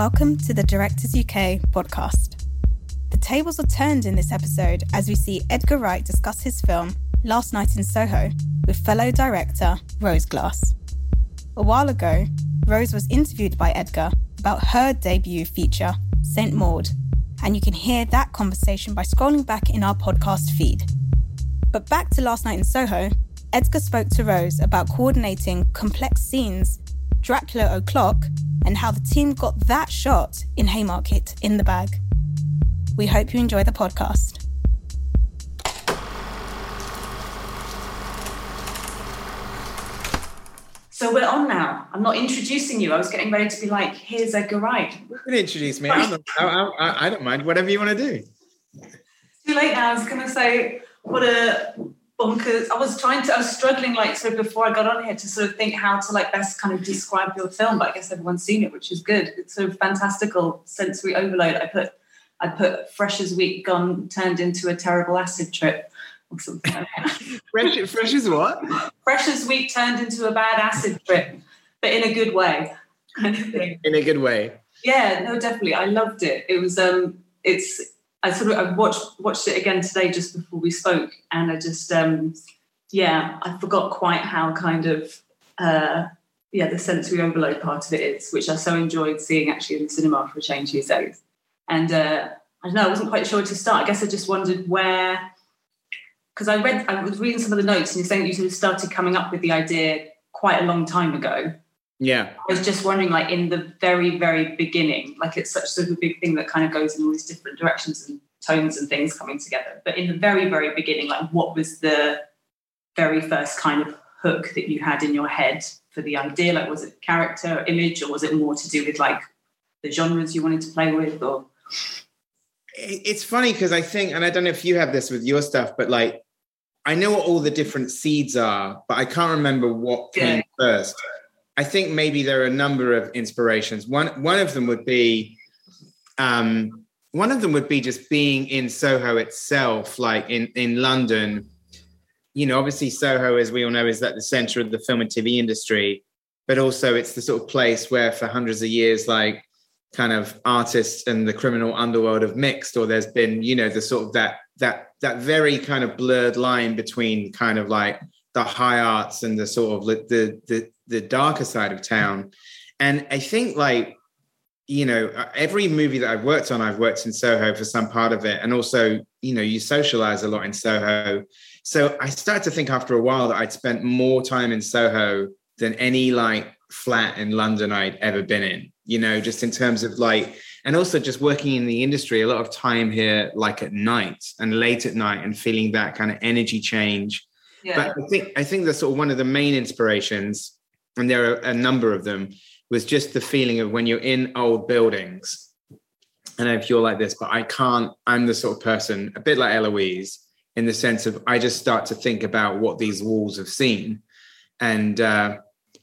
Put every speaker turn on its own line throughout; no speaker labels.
Welcome to the Directors UK podcast. The tables are turned in this episode as we see Edgar Wright discuss his film Last Night in Soho with fellow director Rose Glass. A while ago, Rose was interviewed by Edgar about her debut feature, St. Maud, and you can hear that conversation by scrolling back in our podcast feed. But back to Last Night in Soho, Edgar spoke to Rose about coordinating complex scenes, Dracula O'Clock, and how the team got that shot in Haymarket in the bag. We hope you enjoy the podcast.
So we're on now. I'm not introducing you. I was getting ready to be like, here's Edgar Wright.
You can introduce me. I, I, I don't mind. Whatever you want to do.
Too late now. I was going to say, what a bonkers. I was trying to, I was struggling like so before I got on here to sort of think how to like best kind of describe your film, but I guess everyone's seen it, which is good. It's sort of fantastical sensory overload. I put, I put fresh as wheat gone turned into a terrible acid trip or something.
fresh, fresh as what?
Fresh as wheat turned into a bad acid trip, but in a good way.
in a good way.
Yeah, no, definitely. I loved it. It was, um, it's, I sort of I watched watched it again today just before we spoke, and I just um, yeah, I forgot quite how kind of uh, yeah the sensory overload part of it is, which I so enjoyed seeing actually in the cinema for a change these days. And uh, I don't know, I wasn't quite sure to start. I guess I just wondered where because I read I was reading some of the notes and you're saying that you sort of started coming up with the idea quite a long time ago.
Yeah.
I was just wondering, like in the very, very beginning, like it's such sort of a big thing that kind of goes in all these different directions and tones and things coming together. But in the very, very beginning, like what was the very first kind of hook that you had in your head for the idea? Like was it character, image, or was it more to do with like the genres you wanted to play with or
it's funny because I think, and I don't know if you have this with your stuff, but like I know what all the different seeds are, but I can't remember what came yeah. first. I think maybe there are a number of inspirations. One one of them would be um, one of them would be just being in Soho itself, like in in London. You know, obviously Soho, as we all know, is at the center of the film and TV industry, but also it's the sort of place where for hundreds of years, like kind of artists and the criminal underworld have mixed, or there's been, you know, the sort of that that that very kind of blurred line between kind of like the high arts and the sort of the the the darker side of town. And I think like you know every movie that I've worked on, I've worked in Soho for some part of it, and also you know you socialize a lot in Soho. So I started to think after a while that I'd spent more time in Soho than any like flat in London I'd ever been in. You know, just in terms of like and also just working in the industry a lot of time here like at night and late at night and feeling that kind of energy change yeah. but i think i think that's sort of one of the main inspirations and there are a number of them was just the feeling of when you're in old buildings and if you're like this but i can't i'm the sort of person a bit like eloise in the sense of i just start to think about what these walls have seen and uh,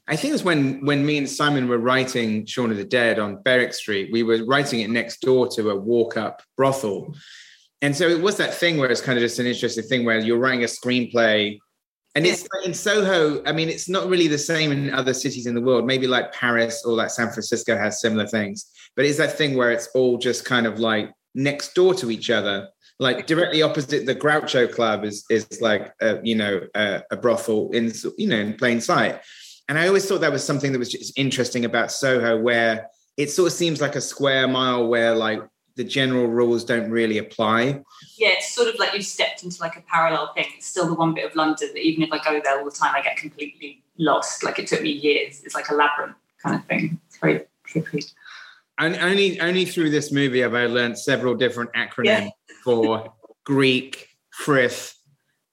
I think it was when when me and Simon were writing Shaun of the Dead on Berwick Street. We were writing it next door to a walk-up brothel, and so it was that thing where it's kind of just an interesting thing where you're writing a screenplay, and it's like in Soho. I mean, it's not really the same in other cities in the world. Maybe like Paris or like San Francisco has similar things, but it's that thing where it's all just kind of like next door to each other. Like directly opposite the Groucho Club is is like a, you know a, a brothel in you know in plain sight and I always thought that was something that was just interesting about Soho, where it sort of seems like a square mile where like the general rules don't really apply.
Yeah, it's sort of like you stepped into like a parallel thing. It's still the one bit of London that even if I go there all the time, I get completely lost. Like it took me years. It's like a labyrinth kind of thing. It's very trippy.
And only only through this movie have I learned several different acronyms yeah. for Greek, Frith,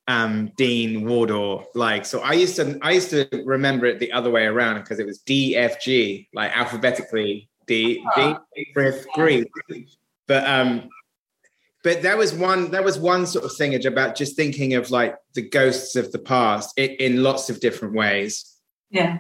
um, Dean Wardour. Like, so I used to I used to remember it the other way around because it was D F G, like alphabetically D D Frith Greek. But um, but that was one that was one sort of thing about just thinking of like the ghosts of the past in, in lots of different ways.
Yeah.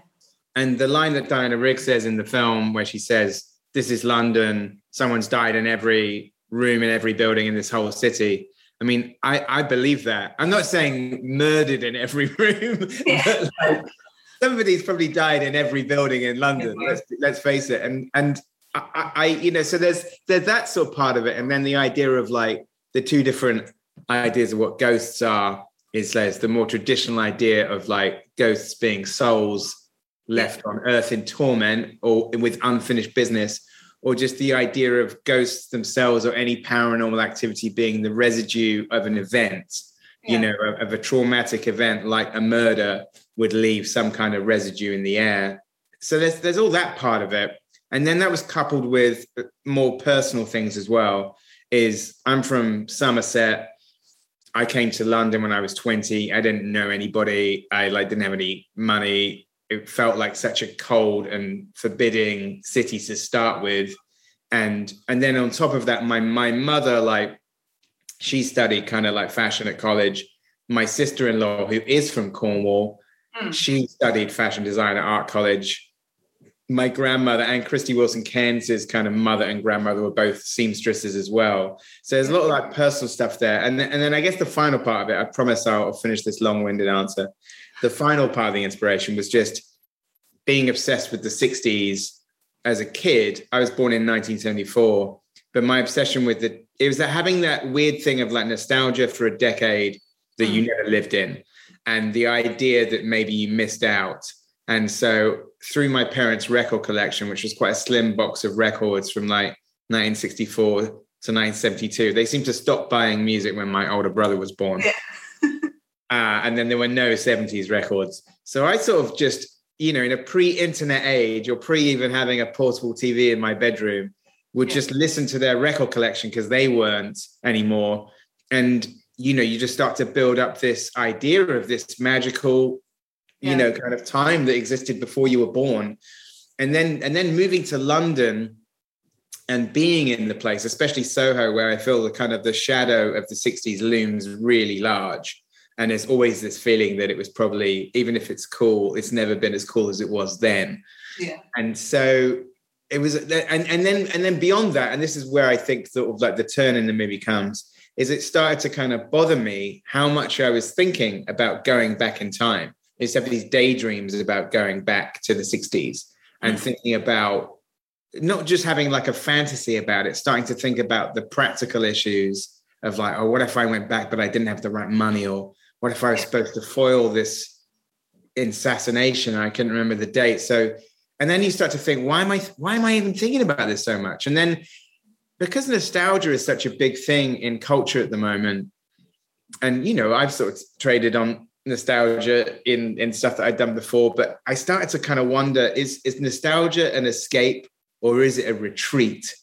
And the line that Diana Rigg says in the film, where she says, "This is London. Someone's died in every room in every building in this whole city." I mean, I, I believe that. I'm not saying murdered in every room, yeah. like somebody's probably died in every building in London. Let's let's face it. And and I, I, you know, so there's there's that sort of part of it, and then the idea of like the two different ideas of what ghosts are is there's the more traditional idea of like ghosts being souls left on earth in torment or with unfinished business or just the idea of ghosts themselves or any paranormal activity being the residue of an event yeah. you know of a traumatic event like a murder would leave some kind of residue in the air. So there's there's all that part of it and then that was coupled with more personal things as well is i'm from somerset I came to London when I was 20. I didn't know anybody. I like didn't have any money. It felt like such a cold and forbidding city to start with. And and then on top of that, my my mother, like she studied kind of like fashion at college. My sister-in-law, who is from Cornwall, mm. she studied fashion design at art college my grandmother and Krysty Wilson Cairns' kind of mother and grandmother were both seamstresses as well. So there's a lot of like personal stuff there. And then, and then I guess the final part of it, I promise I'll finish this long-winded answer. The final part of the inspiration was just being obsessed with the 60s as a kid. I was born in 1974, but my obsession with the it was that having that weird thing of like nostalgia for a decade that you mm. never lived in, and the idea that maybe you missed out. And so through my parents' record collection, which was quite a slim box of records from like 1964 to 1972. They seemed to stop buying music when my older brother was born. Yeah. uh, and then there were no 70s records. So I sort of just, you know, in a pre internet age or pre even having a portable TV in my bedroom, would yeah. just listen to their record collection because they weren't anymore. And, you know, you just start to build up this idea of this magical yeah. you know, kind of time that existed before you were born. And then and then moving to London and being in the place, especially Soho, where I feel the kind of the shadow of the 60s looms really large. And there's always this feeling that it was probably, even if it's cool, it's never been as cool as it was then.
Yeah.
And so it was and, and then and then beyond that, and this is where I think sort of like the turn in the movie comes, is it started to kind of bother me how much I was thinking about going back in time is have these daydreams about going back to the 60s and thinking about not just having like a fantasy about it, starting to think about the practical issues of like, oh, what if I went back but I didn't have the right money? Or what if I was supposed to foil this assassination? I couldn't remember the date. So, and then you start to think, why am I why am I even thinking about this so much? And then because nostalgia is such a big thing in culture at the moment, and you know, I've sort of traded on nostalgia in in stuff that I'd done before, but I started to kind of wonder: is is nostalgia an escape or is it a retreat?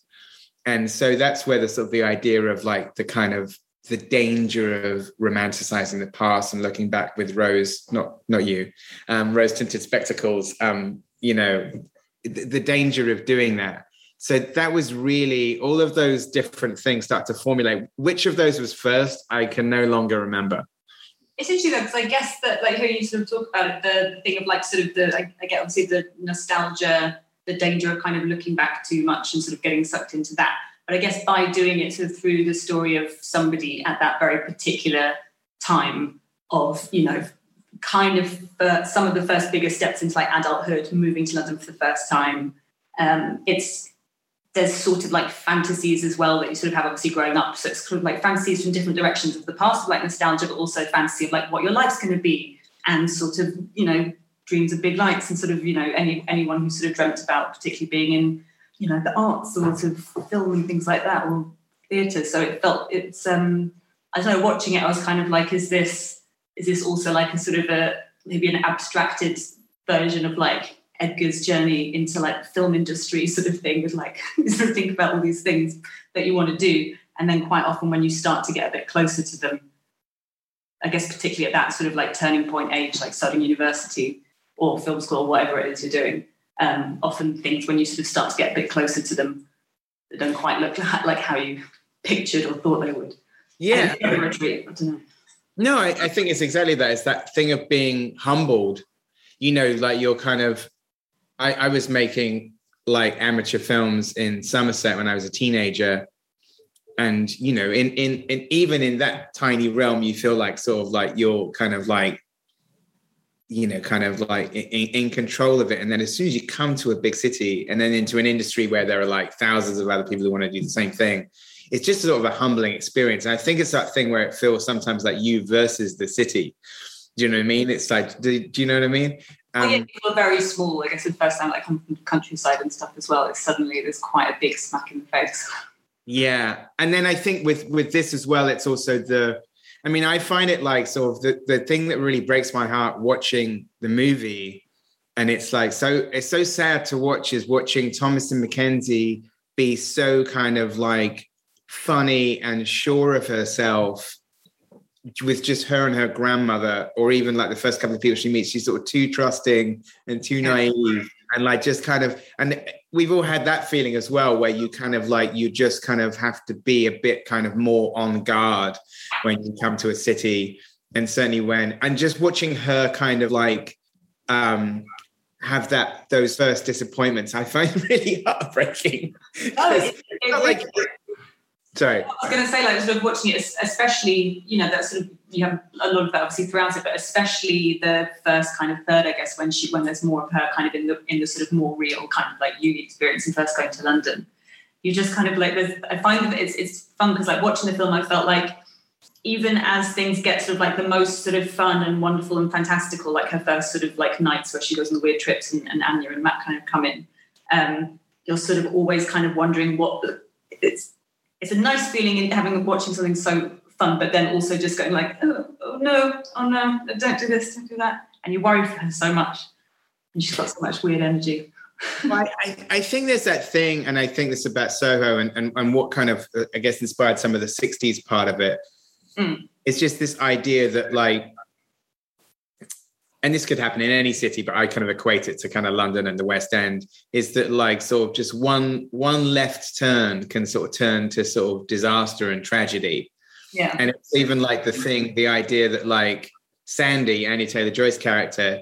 And so that's where the sort of the idea of like the kind of the danger of romanticizing the past and looking back with rose, not not you, um, rose tinted spectacles. Um, you know, the, the danger of doing that. So that was really all of those different things start to formulate. Which of those was first? I can no longer remember
it's interesting though because I guess that like hearing you sort of talk about it, the thing of like sort of the I, I get obviously the nostalgia, the danger of kind of looking back too much and sort of getting sucked into that. But I guess by doing it sort of through the story of somebody at that very particular time of you know kind of uh, some of the first bigger steps into like adulthood, moving to London for the first time. Um, it's there's sort of like fantasies as well that you sort of have obviously growing up. So it's sort of like fantasies from different directions of the past, of like nostalgia, but also fantasy of like what your life's going to be, and sort of you know dreams of big lights, and sort of you know any anyone who sort of dreamt about particularly being in you know the arts, sort of film and things like that, or theatre. So it felt it's um I don't know. Watching it, I was kind of like, is this is this also like a sort of a maybe an abstracted version of like Edgar's journey into like film industry sort of thing with like sort of think about all these things that you want to do. And then quite often when you start to get a bit closer to them, I guess particularly at that sort of like turning point age, like studying university or film school or whatever it is you're doing, um, often things when you sort of start to get a bit closer to them they don't quite look like how you pictured or thought they would.
Yeah.
retreat. I don't know.
No, I, I think it's exactly that. It's that thing of being humbled. You know, like you're kind of I, I was making like amateur films in Somerset when I was a teenager. And you know, in in even in that tiny realm, you feel like sort of like you're kind of like you know, kind of like in, in, control of it. And then as soon as you come to a big city and then into an industry where there are like thousands of other people who want to do the same thing, it's just sort of a humbling experience. And I think it's that thing where it feels sometimes like you versus the city. Do you know what I mean? It's like, do, do you know what I mean?
Um, well, yeah, people are very small. I guess the first time like come from the countryside and stuff as well, it's suddenly there's quite a big smack in the face.
Yeah, and then I think with with this as well, it's also the. I mean, I find it like sort of the the thing that really breaks my heart watching the movie, and it's like so it's so sad to watch is watching Thomasin McKenzie be so kind of like funny and sure of herself with just her and her grandmother, or even like the first couple of people she meets, she's sort of too trusting and too naive, and like just kind of, and we've all had that feeling as well, where you kind of like you just kind of have to be a bit kind of more on guard when you come to a city, and certainly when, and just watching her kind of like um have that those first disappointments, I find really heartbreaking. Oh, it, it, like Sorry. I
was going to say, like, sort of watching it, especially, you know, that sort of, you have a lot of that obviously throughout it, but especially the first kind of third, I guess, when she, when there's more of her kind of in the, in the sort of more real kind of like uni experience and first going to London. You just kind of like, I find that it's, it's fun because like watching the film, I felt like even as things get sort of like the most sort of fun and wonderful and fantastical, like her first sort of like nights where she goes on the weird trips and, and Anya and Matt kind of come in, um, you're sort of always kind of wondering what the, it's it's a nice feeling in having watching something so fun, but then also just going like, oh, oh no, oh no, don't do this, don't do that, and you worry for her so much, and she's got so much weird energy.
I, I, think there's that thing, and I think this about Soho and, and, and what kind of, I guess, inspired some of the 60s part of it. Mm. It's just this idea that, like, and this could happen in any city, but I kind of equate it to kind of London and the West End, is that like sort of just one one left turn can sort of turn to sort of disaster and tragedy.
Yeah.
And it's even like the thing, the idea that like Sandy, Anya Taylor Joy's character,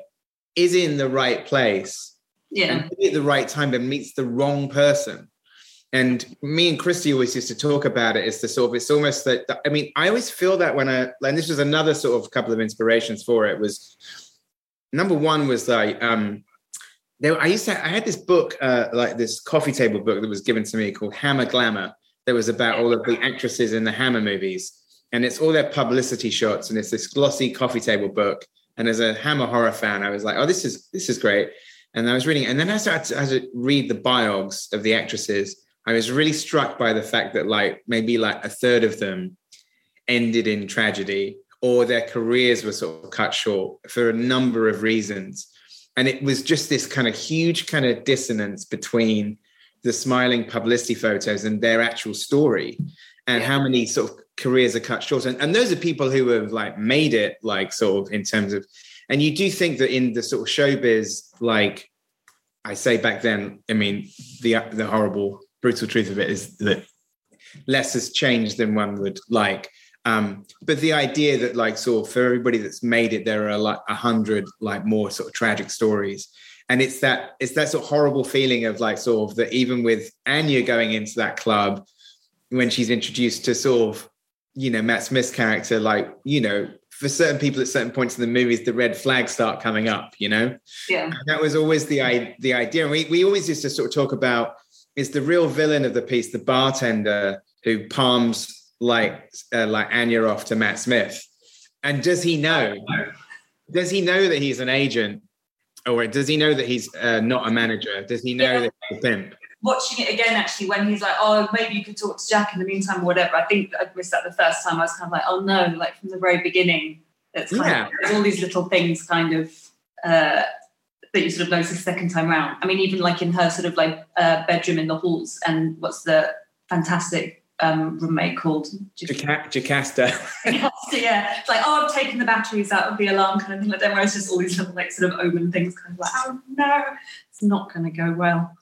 is in the right place.
Yeah.
at the right time, but meets the wrong person. And me and Krysty always used to talk about it. as the sort of, it's almost that, I mean, I always feel that when I, and this was another sort of couple of inspirations for it was number one was like um there I used to I had this book uh like this coffee table book that was given to me called Hammer Glamour that was about all of the actresses in the Hammer movies. And it's all their publicity shots and it's this glossy coffee table book. And as a Hammer horror fan I was like oh this is this is great. And I was reading and then I started to, to read the biogs of the actresses. I was really struck by the fact that like maybe like a third of them ended in tragedy or their careers were sort of cut short for a number of reasons. And it was just this kind of huge kind of dissonance between the smiling publicity photos and their actual story and how many sort of careers are cut short. And, and those are people who have like made it like sort of in terms of, and you do think that in the sort of showbiz, like I say back then, I mean, the, the horrible, brutal truth of it is that less has changed than one would like um, but the idea that like sort of for everybody that's made it, there are like a hundred like more sort of tragic stories. And it's that it's that sort of horrible feeling of like sort of that even with Anya going into that club when she's introduced to sort of, you know, Matt Smith's character, like, you know, for certain people at certain points in the movies, the red flags start coming up, you know?
Yeah. And
that was always the, the idea. And we, we always used to sort of talk about is the real villain of the piece, the bartender who palms like uh, like Anya off to Matt Smith? And does he know? Does he know that he's an agent, or does he know that he's uh, not a manager? Does he know yeah. that he's a pimp?
Watching it again, actually, when he's like, "Oh, maybe you could talk to Jack in the meantime, or whatever." I think I missed that the first time. I was kind of like, "Oh no!" Like from the very beginning, it's kind yeah. of, there's all these little things, kind of. Uh, that you sort of notice the second time around. I mean, even like in her sort of like uh, bedroom in the halls, and what's the fantastic um, roommate called
Jocasta.
yeah. It's like, oh, I've taken the batteries out of the alarm kind of thing like that, where it's just all these little like sort of omen things kind of like, oh no, it's not gonna go well.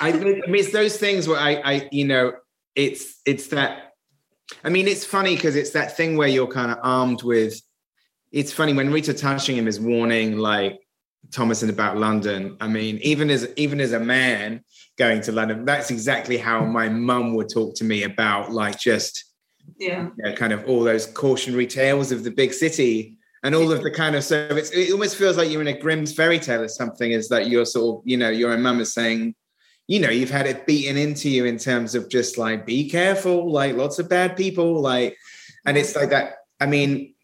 I, I mean it's those things where I, I you know, it's it's that I mean, it's funny because it's that thing where you're kind of armed with it's funny when Rita Tushingham is warning like Thomasin about London. I mean, even as even as a man going to London, that's exactly how my mum would talk to me about like just
yeah,
you know, kind of all those cautionary tales of the big city. and all of the kind of so it almost feels like you're in a Grimm's fairy tale or something. Is that you're sort of you know your mum is saying, you know, you've had it beaten into you in terms of just like be careful, like lots of bad people, like, and it's like that. I mean,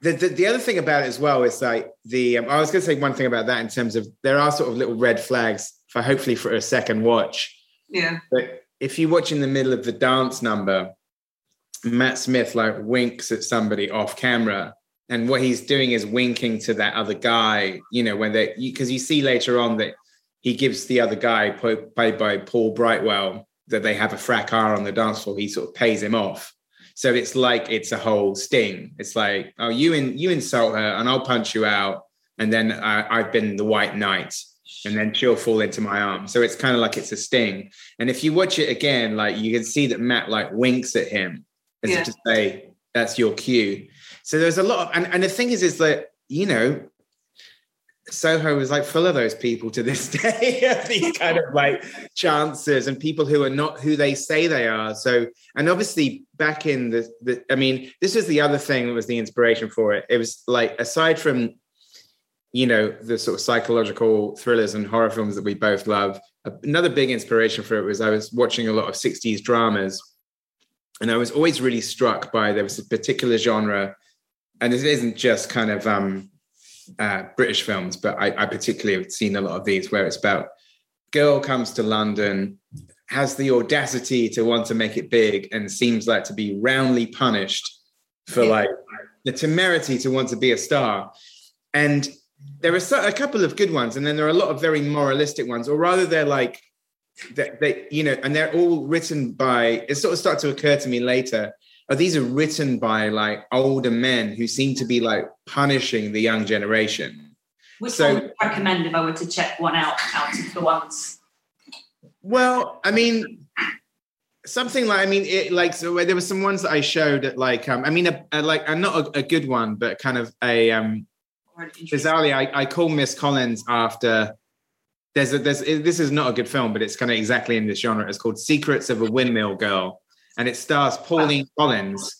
the, the, the, other thing about it as well is like the um, I was going to say one thing about that in terms of there are sort of little red flags for hopefully for a second watch.
Yeah.
But if you watch in the middle of the dance number, Matt Smith like winks at somebody off camera, and what he's doing is winking to that other guy. You know when they because you, you see later on that he gives the other guy played by Paul Brightwell that they have a fracas on the dance floor. He sort of pays him off so it's like it's a whole sting. It's like, oh, you in, you insult her, and I'll punch you out, and then I, I've been the white knight, and then she'll fall into my arms. So it's kind of like it's a sting. And if you watch it again, like you can see that Matt like winks at him as yeah. to say that's your cue. So there's a lot of, and, and the thing is, is that you know Soho is like full of those people to this day, these kind of like chances and people who are not who they say they are. So, and obviously back in the, the I mean, this was the other thing that was the inspiration for it. It was like, aside from, you know, the sort of psychological thrillers and horror films that we both love, another big inspiration for it was I was watching a lot of 60s dramas. And I was always really struck by there was a particular genre, and it isn't just kind of um, uh, British films, but I, I particularly have seen a lot of these where it's about girl comes to London, has the audacity to want to make it big, and seems like to be roundly punished for like the temerity to want to be a star. And there are a couple of good ones, and then there are a lot of very moralistic ones, or rather, they're like they, they you know, and they're all written by. It sort of started to occur to me later oh, these are written by like older men who seem to be like punishing the young generation.
Which so, one would you recommend if I were to check one out out of the ones?
Well, I mean, something like I mean, it like so there were some ones that I showed at like um I mean a, a like a, not a, a, good one, but kind of a um bizarrely I, I call Miss Collins after there's a there's this is not a good film, but it's kind of exactly in this genre. It's called Secrets of a Windmill Girl and it stars Pauline Collins.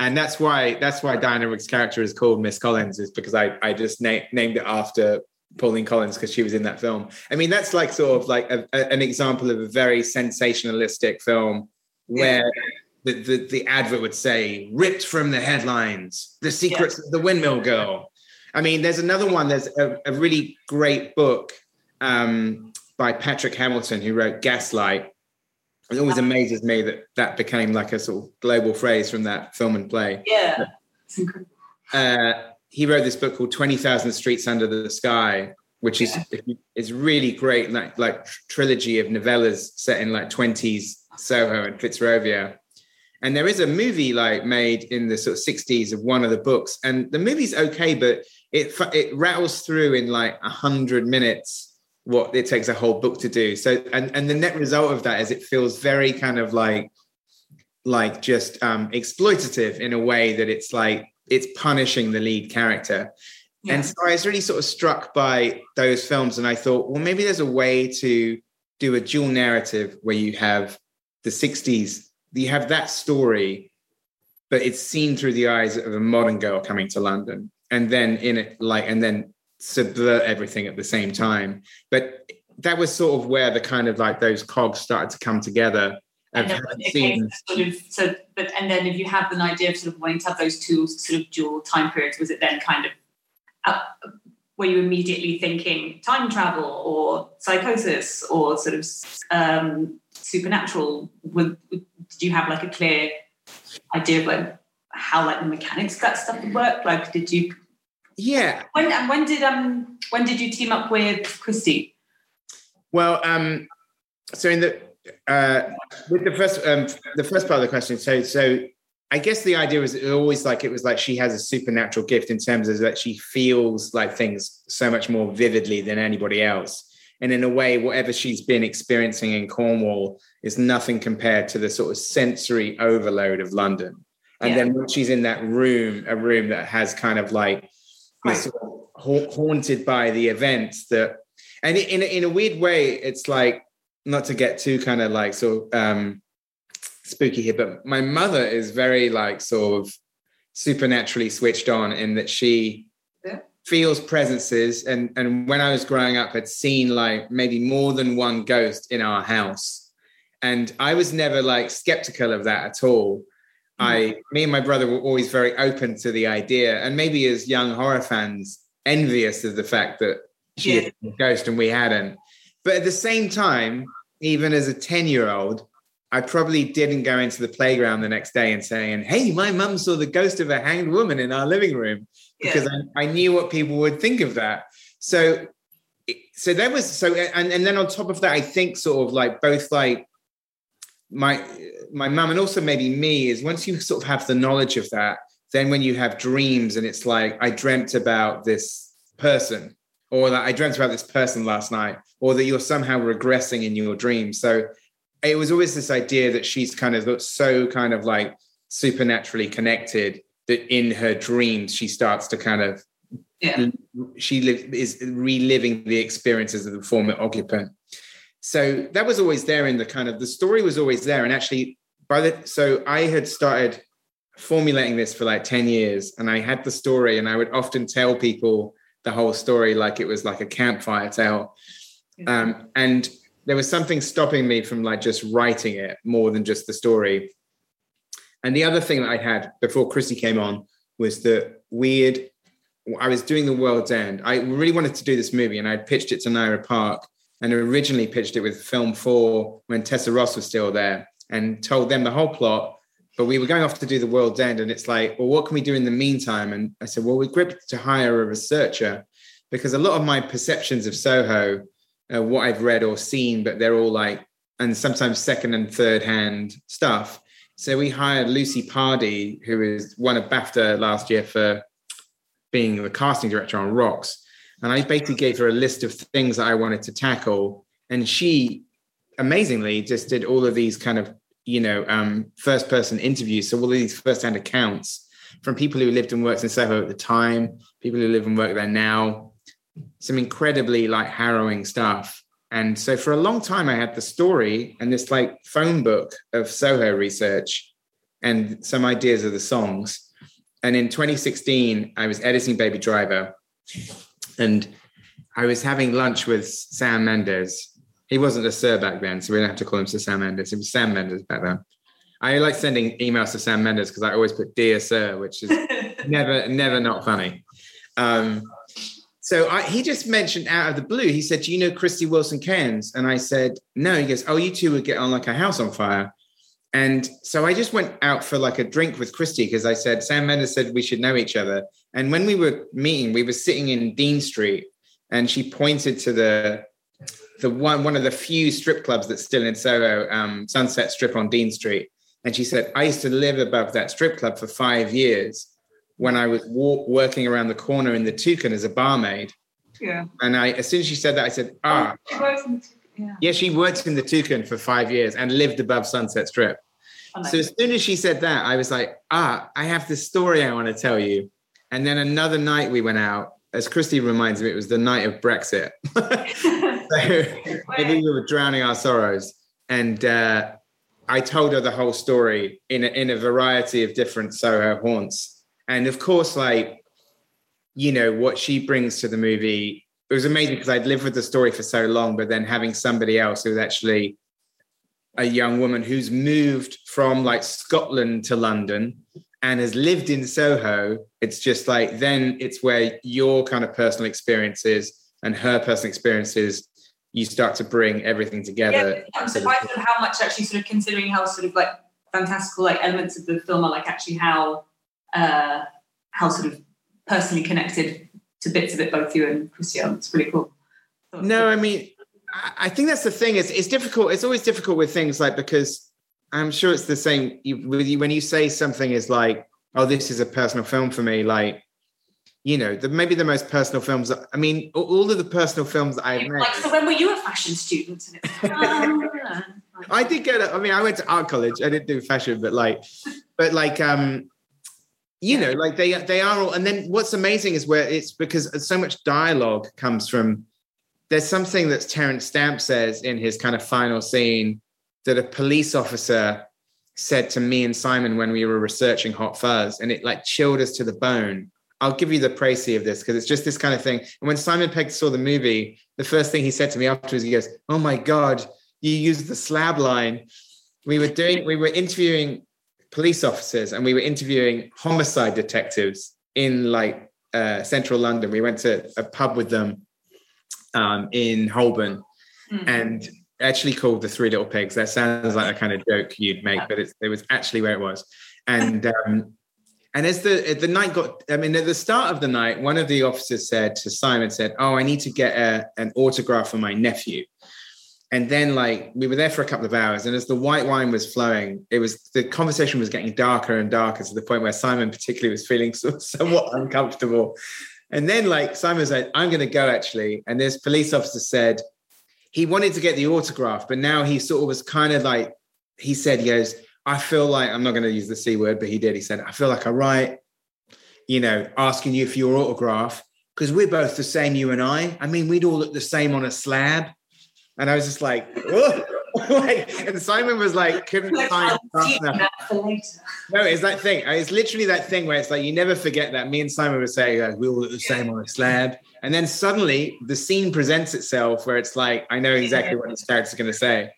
And that's why that's why Diana Rigg's character is called Miss Collins, is because I, I just na- named it after Pauline Collins because she was in that film. I mean, that's like sort of like a, a, an example of a very sensationalistic film where the, the, the, advert would say, ripped from the headlines, the secrets of the windmill girl. I mean, there's another one, there's a, a really great book um, by Patrick Hamilton who wrote Gaslight, it always amazes me that that became like a sort of global phrase from that film and play.
Yeah,
uh, he wrote this book called Twenty Thousand Streets Under the Sky, which is yeah. is really great, like like trilogy of novellas set in like twenties Soho and Fitzrovia. And there is a movie like made in the sort of sixties of one of the books, and the movie's okay, but it it rattles through in like a hundred minutes what it takes a whole book to do. So and and the net result of that is it feels very kind of like like just um exploitative in a way that it's like it's punishing the lead character. Yeah. And so I was really sort of struck by those films and I thought, well, maybe there's a way to do a dual narrative where you have the 60s, you have that story, but it's seen through the eyes of a modern girl coming to London. And then in it, like, and then subvert everything at the same time. But that was sort of where the kind of like those cogs started to come together.
And then, seen... sort of, so, but and then if you have an idea of sort of wanting to have those two sort of dual time periods, was it then kind of uh, were you immediately thinking time travel or psychosis or sort of um, supernatural? did you have like a clear idea of like how like the mechanics of that stuff would work? Like, did you
yeah.
When when did um when did you team up with Krysty?
Well, um, so in the uh, with the first um, the first part of the question, so so I guess the idea was always like it was like she has a supernatural gift in terms of that she feels like things so much more vividly than anybody else. And in a way, whatever she's been experiencing in Cornwall is nothing compared to the sort of sensory overload of London. And yeah. then when she's in that room, a room that has kind of like right. sort of haunted by the events that, and in a, in a weird way, it's like not to get too kind of like so um, spooky here, but my mother is very like sort of supernaturally switched on in that she
Yeah.
feels presences and and when I was growing up had seen like maybe more than one ghost in our house and I was never like skeptical of that at all I me and my brother were always very open to the idea and maybe as young horror fans envious of the fact that she
Yeah.
had a ghost and we hadn't but at the same time even as a 10 year old I probably didn't go into the playground the next day and saying, Hey, my mum saw the ghost of a hanged woman in our living room because I, I knew what people would think of that. So, so there was so, and, and then on top of that, I think sort of like both like my my mum and also maybe me is once you sort of have the knowledge of that, then when you have dreams and it's like I dreamt about this person, or that I dreamt about this person last night, or that you're somehow regressing in your dreams. So it was always this idea that she's kind of so kind of like supernaturally connected that in her dreams she starts to kind of
Yeah.
she live, is reliving the experiences of the former occupant so that was always there in the kind of the story was always there and actually by the so i had started formulating this for like 10 years and i had the story and i would often tell people the whole story like it was like a campfire tale. Um, and there was something stopping me from like just writing it more than just the story. And the other thing that i had before Krysty came on was the weird i was doing the world's end. I really wanted to do this movie and i pitched it to Nira Park and originally pitched it with film 4 when tessa ross was still there and told them the whole plot but we were going off to do the world's end and it's like well what can we do in the meantime and i said well we're gripped to hire a researcher because a lot of my perceptions of soho uh, what I've read or seen, but they're all like, and sometimes second and third hand stuff. So we hired Lucy Pardee, who is won a BAFTA last year for being the casting director on Rocks. And I basically gave her a list of things that I wanted to tackle. And she amazingly just did all of these kind of, you know, um, first person interviews. So all these first hand accounts from people who lived and worked in Soho at the time, people who live and work there now, some incredibly like harrowing stuff. And so for a long time, I had the story and this like phone book of Soho research and some ideas of the songs. And in 2016, I was editing Baby Driver and I was having lunch with Sam Mendes. He wasn't a Sir back then, so we don't have to call him Sir Sam Mendes. It was Sam Mendes back then. I like sending emails to Sam Mendes because I always put Dear Sir, which is never, never not funny. Um, so I, he just mentioned out of the blue, he said, Do you know Krysty Wilson Cairns? And I said, No. He goes, Oh, you two would get on like a house on fire. And so I just went out for like a drink with Krysty because I said, Sam Mendes said we should know each other. And when we were meeting, we were sitting in Dean Street and she pointed to the the one one of the few strip clubs that's still in Soho, um, Sunset Strip on Dean Street. And she said, I used to live above that strip club for five years when I was walk, working around the corner in the Toucan as a barmaid.
Yeah.
And I, as soon as she said that, I said, ah,
She works in- yeah.
yeah, she worked in the Toucan for five years and lived above Sunset Strip.
I.
So as soon as she said that, I was like, ah, I have this story I want to tell you. And then another night we went out, as Krysty reminds me, it was the night of Brexit. so maybe we were drowning our sorrows. And uh, I told her the whole story in a, in a variety of different Soho haunts. And of course, like, you know, what she brings to the movie, it was amazing because I'd lived with the story for so long, but then having somebody else who was actually a young woman who's moved from like Scotland to London and has lived in Soho, it's just like then it's where your kind of personal experiences and her personal experiences, you start to bring everything together.
Yeah, I'm surprised at how much actually sort of considering how sort of like fantastical like elements of the film are like actually how uh how sort of personally connected to bits of it both you and Christian. It's pretty cool.
No, I mean, I- I think that's the thing. It's it's difficult. It's always difficult with things like because I'm sure it's the same with you when you say something is like, oh, this is a personal film for me. Like, you know, the maybe the most personal films. I mean, all- of the personal films that I've made.
like so when were you a fashion student? Ah.
I did get. A, I mean, I went to art college. I didn't do fashion, but like, but like, um, you know, like they they are all. And then what's amazing is where it's because so much dialogue comes from. There's something that Terence Stamp says in his kind of final scene that a police officer said to me and Simon when we were researching Hot Fuzz, and it like chilled us to the bone. I'll give you the précis of this because it's just this kind of thing. And when Simon Pegg saw the movie, the first thing he said to me afterwards, he goes, "Oh my god, you used the slab line." We were doing, we were interviewing police officers, and we were interviewing homicide detectives in like uh, central London. We went to a pub with them um, in Holborn, mm-hmm. and actually called the Three Little Pigs. That sounds like a kind of joke you'd make, but it was actually where it was. And um, and as the the night got, I mean, at the start of the night, one of the officers said to Simon, said, "Oh, I need to get a, an autograph for my nephew." And then, like, we were there for a couple of hours, and as the white wine was flowing, it was the conversation was getting darker and darker to the point where Simon, particularly, was feeling so, somewhat uncomfortable. And then, like, Simon said, "I'm going to go actually," and this police officer said, he wanted to get the autograph, but now he sort of was kind of like, he said, he goes, I feel like, I'm not going to use the C word, but he did. He said, I feel like I write, you know, asking you for your autograph because we're both the same, you and I. I mean, we'd all look the same on a slab. And I was just like, like, and Simon was like, couldn't find that No, it's that thing. It's literally that thing where it's like you never forget that. Me and Simon would say, like, we all look the same on a slab. And then suddenly the scene presents itself where it's like, I know exactly what this character's going to say.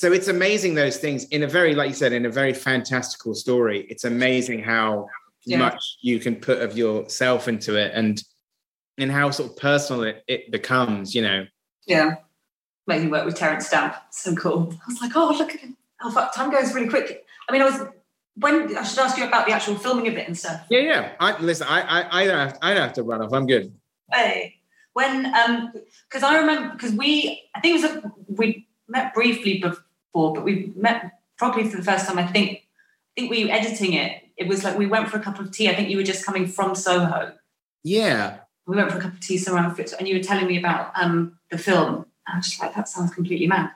So it's amazing those things in a very, like you said, in a very fantastical story. It's amazing how yeah. much you can put of yourself into it and and how sort of personal it, it becomes, you know.
Yeah. Making work with Terence Stamp. So cool. I was like, oh, look at him. Oh, fuck, time goes really quick. I mean, I was when I should ask you about the actual filming of it and stuff.
Yeah, yeah. I listen, I I, I don't have I don't have to run off. I'm good.
Hey, when um, because I remember because we I think it was a, we met briefly before, but we met probably for the first time. I think I think we were editing it. It was like we went for a cup of tea. I think you were just coming from Soho.
Yeah.
We went for a cup of tea somewhere around and you were telling me about um the film. I was just like, that sounds completely mad.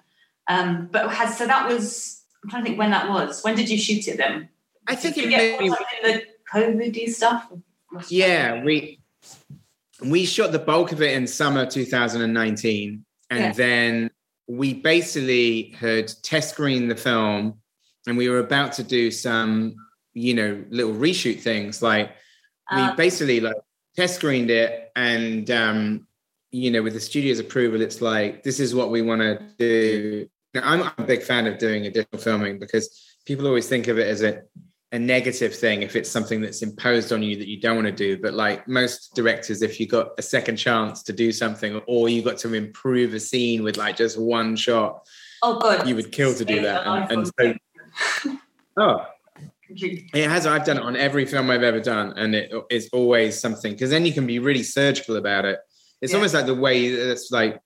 Um, but had so that was I'm trying to think when that was. When did you shoot it then?
I think did it maybe
the COVID stuff.
Yeah, we we shot the bulk of it in summer 2019 and yeah. then we basically had test screened the film and we were about to do some you know little reshoot things. Like we um, basically like test screened it and um you know with the studio's approval it's like this is what we want to do. Now, I'm a big fan of doing additional filming because people always think of it as a a negative thing if it's something that's imposed on you that you don't want to do. But like most directors, if you got a second chance to do something or you got to improve a scene with like just one shot,
oh god,
you would kill to do that. And, and so, oh, it has. I've done it on every film I've ever done, and it is always something because then you can be really surgical about it. It's yeah. almost like the way it's like,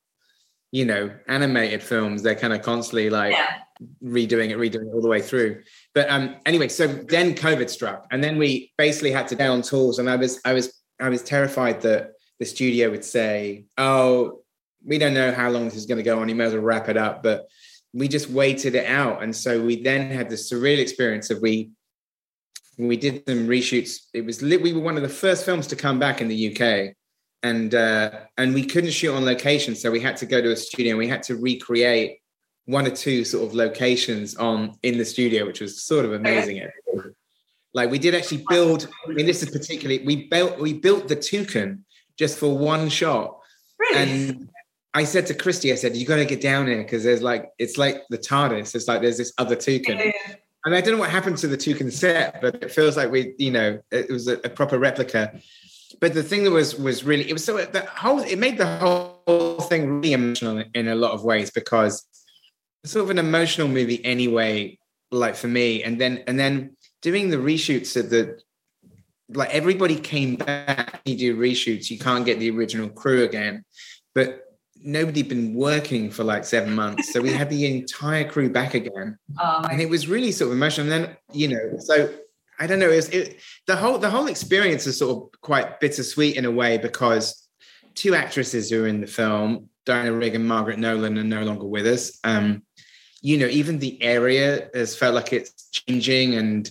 you know, animated films. They're kind of constantly like yeah. redoing it, redoing it all the way through. But um, anyway, so then COVID struck, and then we basically had to down tools, and I was I was I was terrified that the studio would say, "Oh, we don't know how long this is going to go on. You may as well wrap it up." But we just waited it out, and so we then had this surreal experience of we we did some reshoots. It was we were one of the first films to come back in the UK, and uh, and we couldn't shoot on location, so we had to go to a studio. and We had to recreate one or two sort of locations on in the studio, which was sort of amazing. Like we did actually build. I mean, this is particularly we built we built the toucan just for one shot.
Really?
And I said to Krysty, I said, "You got to get down here because there's like it's like the TARDIS. It's like there's this other toucan." Yeah. And I don't know what happened to the toucan set, but it feels like we, you know, it was a, a proper replica. But the thing that was was really it was so the whole it made the whole thing really emotional in a lot of ways because sort of an emotional movie anyway, like for me. And then and then doing the reshoots of the like everybody came back. You do reshoots, you can't get the original crew again. But nobody had been working for like seven months. So we had the entire crew back again. Oh, and it was really sort of emotional. And then, you know, so I don't know, it, was, it the whole the whole experience is sort of quite bittersweet in a way because two actresses who are in the film, Diana Rigg and Margaret Nolan, are no longer with us. Um, you know, even the area has felt like it's changing and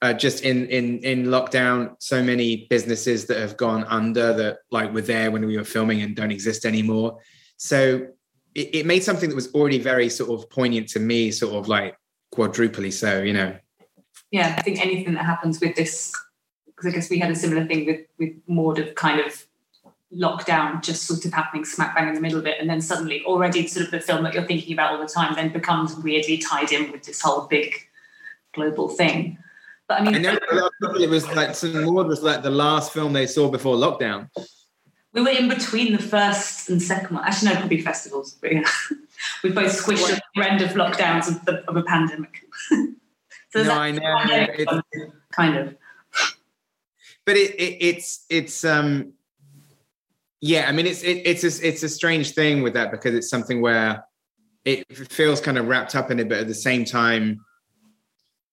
uh, just in in in lockdown, so many businesses that have gone under that like were there when we were filming and don't exist anymore. So it, it made something that was already very sort of poignant to me, sort of like quadruply so, you know.
yeah, I think anything that happens with this, because I guess we had a similar thing with with Maud of kind of lockdown just sort of happening smack bang in the middle of it, and then suddenly already sort of the film that you're thinking about all the time then becomes weirdly tied in with this whole big global thing. But I mean,
I know a lot of people, it was like Saint Maud was like the last film they saw before lockdown.
we were in between the first and second one. Actually, no, probably festivals, but yeah, we both squished at the end of lockdowns of, the, of a pandemic. so
No, I know. It's-
kind of.
but it, it it's it's um yeah i mean it's it, it's a, it's a strange thing with that because it's something where it feels kind of wrapped up in it but at the same time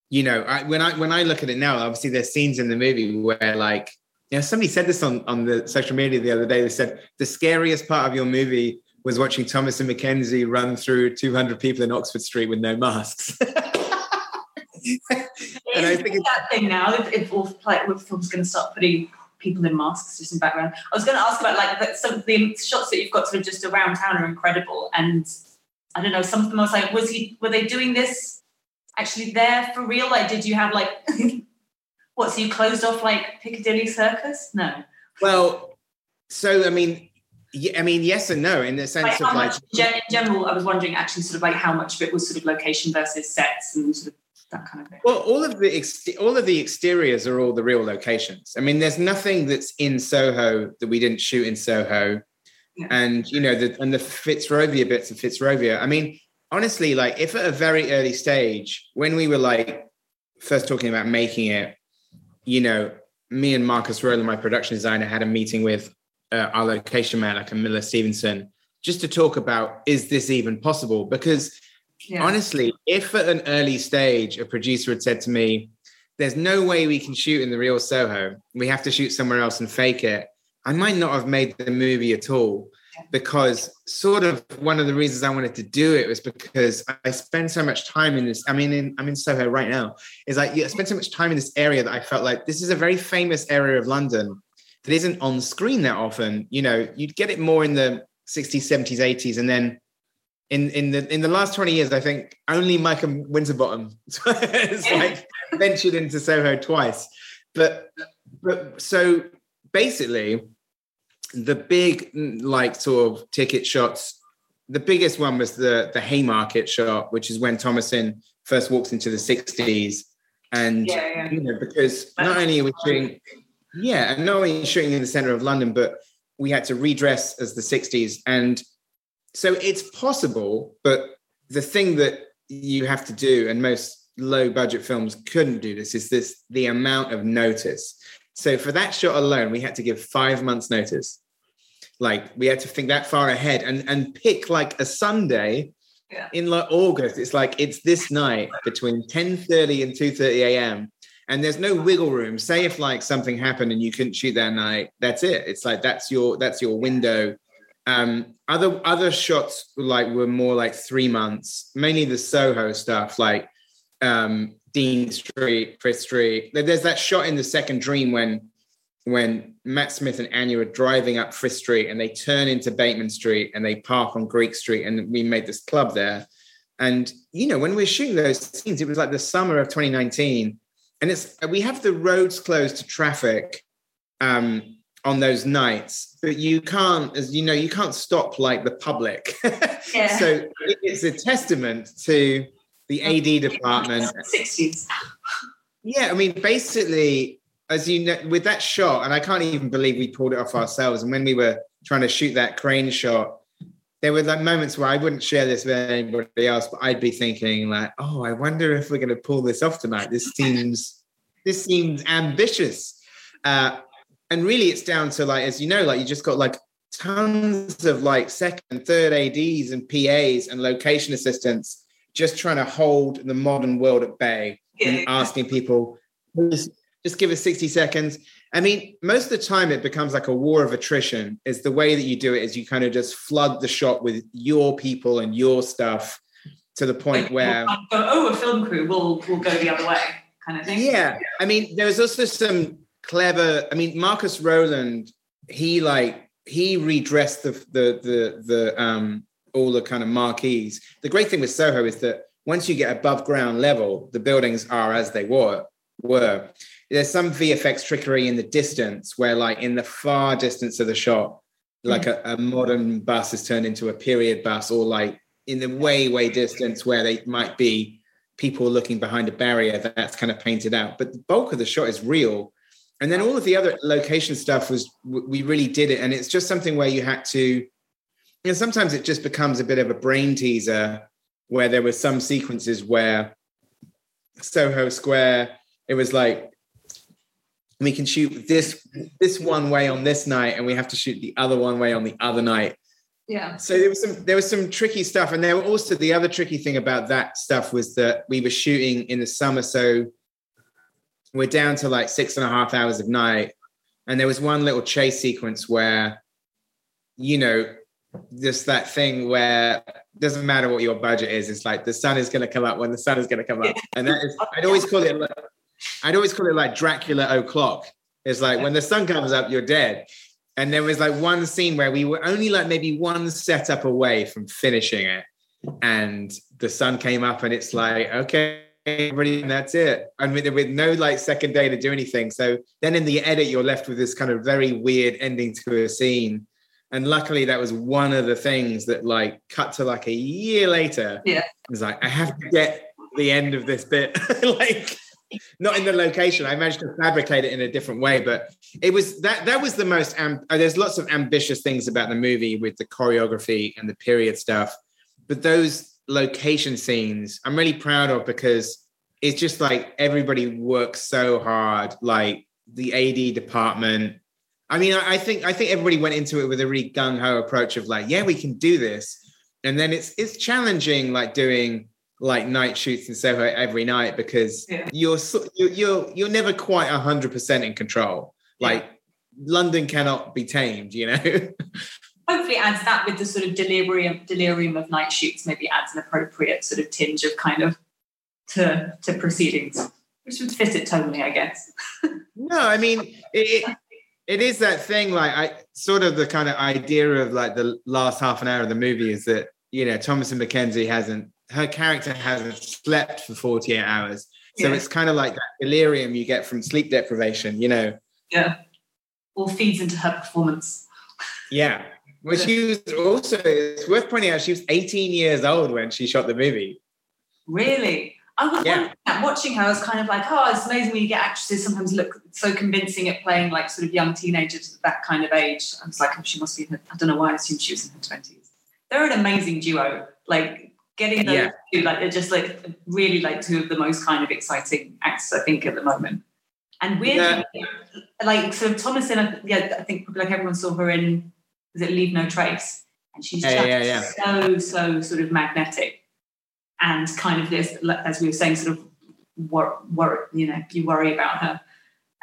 you know I, when i when i look at it now obviously there's scenes in the movie where like you know somebody said this on on the social media the other day they said the scariest part of your movie was watching Thomasin McKenzie run through 200 people in oxford street with no masks And I think
that thing now. If, if all like films going to start putting people in masks just in background, I was going to ask about like the, some of the shots that you've got sort of just around town are incredible, and I don't know. Some of them I was like, was he? Were they doing this actually there for real? Like, did you have like what? So you closed off like Piccadilly Circus? No.
well so i mean yeah, i mean yes and no in the sense
how
of like
much, in general, I was wondering actually sort of like how much of it was sort of location versus sets and sort of that kind of thing.
Well, all of the ex- all of the exteriors are all the real locations. I mean, there's nothing that's in Soho that we didn't shoot in Soho,
Yeah.
and you know, the and the Fitzrovia bits of Fitzrovia. I mean, honestly, like if at a very early stage, when we were like first talking about making it, you know, me and Marcus Rowland, my production designer, had a meeting with uh, our location man, like a Miller Stevenson, just to talk about is this even possible? Because
Yeah.
honestly, if at an early stage a producer had said to me, "There's no way we can shoot in the real Soho. We have to shoot somewhere else and fake it," I might not have made the movie at all. Because sort of one of the reasons I wanted to do it was because I spend so much time in this. I mean, in, I'm in Soho right now. Is like yeah, I spend so much time in this area that I felt like this is a very famous area of London that isn't on screen that often. You know, you'd get it more in the 60s, 70s, 80s, and then in in the in the last 20 years, I think only Michael Winterbottom has like ventured into Soho twice. But but so basically, the big like sort of ticket shots. The biggest one was the the Haymarket shot, which is when Thomasin first walks into the 60s. And
Yeah, yeah.
you know, because not only are we shooting, yeah, and not only shooting in the center of London, but we had to redress as the 60s. And so it's possible, but the thing that you have to do, and most low budget films couldn't do this, is this the amount of notice. So for that shot alone, we had to give five months notice. Like we had to think that far ahead and, and pick like a Sunday
Yeah.
in like August. It's like it's this night between 10:30 and 2:30 a.m. And there's no wiggle room. Say if like something happened and you couldn't shoot that night, that's it. It's like that's your that's your window. Um, other other shots like were more like three months, mainly the Soho stuff, like um, Dean Street, Chris Street. There's that shot in the second dream when when Matt Smith and Anya are driving up Frith Street and they turn into Bateman Street and they park on Greek Street and we made this club there. And you know, when we were shooting those scenes, it was like the summer of 2019, and it's we have the roads closed to traffic um, on those nights, but you can't, as you know, you can't stop like the public.
Yeah.
so it's a testament to the AD department
Sixties.
yeah, I mean, basically, as you know, with that shot, and I can't even believe we pulled it off ourselves. And when we were trying to shoot that crane shot, there were like moments where I wouldn't share this with anybody else, but I'd be thinking like, "Oh, I wonder if we're going to pull this off tonight. This seems, this seems ambitious." Uh, and really, it's down to like, as you know, like you just got like tons of like second, third ads and PAs and location assistants just trying to hold the modern world at bay
Yeah.
and asking people, "Please, just give us 60 seconds. I mean, most of the time it becomes like a war of attrition. Is the way that you do it is you kind of just flood the shop with your people and your stuff to the point where
We'll go, oh, a film crew will will go the other way, kind of thing.
yeah. I mean, there was also some clever. I mean, Marcus Rowland, he like he redressed the the the the um all the kind of marquees. The great thing with Soho is that once you get above ground level, the buildings are as they were. Were there's some VFX trickery in the distance where, like in the far distance of the shot, like a, a modern bus is turned into a period bus, or like in the way way distance where they might be people looking behind a barrier that's kind of painted out. But the bulk of the shot is real. And then all of the other location stuff was we really did it, and it's just something where you had to. You know, sometimes it just becomes a bit of a brain teaser where there were some sequences where Soho Square, it was like we can shoot this this one way on this night, and we have to shoot the other one way on the other night.
Yeah.
So there was some there was some tricky stuff, and there were also the other tricky thing about that stuff was that we were shooting in the summer, so we're down to like six and a half hours of night, and there was one little chase sequence where, you know, just that thing where doesn't matter what your budget is, it's like the sun is going to come up when the sun is going to come up, and that is I'd always call it like, I'd always call it like Dracula o'clock. It's like when the sun comes up, you're dead. And there was like one scene where we were only like maybe one setup away from finishing it. And the sun came up and it's like, okay, everybody, that's it. And with, with no like second day to do anything. So then in the edit, you're left with this kind of very weird ending to a scene. And luckily that was one of the things that like cut to like a year later.
Yeah.
It was like, I have to get the end of this bit. like not in the location. I managed to fabricate it in a different way, but it was that that was the most. Amb- uh, there's lots of ambitious things about the movie with the choreography and the period stuff, but those location scenes I'm really proud of because it's just like everybody works so hard. Like the AD department. I mean, I think I think everybody went into it with a really gung ho approach of like, yeah, we can do this, and then it's it's challenging, like doing like night shoots in Soho every night because
Yeah.
you're you're you're never quite hundred percent in control. Like London cannot be tamed, you know.
Hopefully adds that with the sort of delirium delirium of night shoots, maybe adds an appropriate sort of tinge of kind of to to proceedings, which would fit it tonally, I guess.
no, I mean it, it it is that thing. Like I sort of the kind of idea of like the last half an hour of the movie is that you know Thomasin McKenzie hasn't her character hasn't slept for 48 hours. So
Yeah.
it's kind of like that delirium you get from sleep deprivation, you know.
Yeah. All feeds into her performance.
Yeah. Well, she was also, it's worth pointing out, she was 18 years old when she shot the movie.
Really? I was
Yeah.
watching her, I was kind of like, oh, it's amazing when you get actresses sometimes look so convincing at playing like sort of young teenagers at that kind of age. I was like, oh, she must be in her, I don't know why I assumed she was in her 20s. They're an amazing duo. Like getting those
Yeah.
two, like they're just like really like two of the most kind of exciting actors, I think, at the moment. And weirdly, like sort of Thomasin, a- yeah, I think probably like everyone saw her in, was it Leave No Trace? And she's
Yeah,
just
yeah, yeah.
so, so sort of magnetic and kind of this, as we were saying, sort of wor- wor- you know, you worry about her.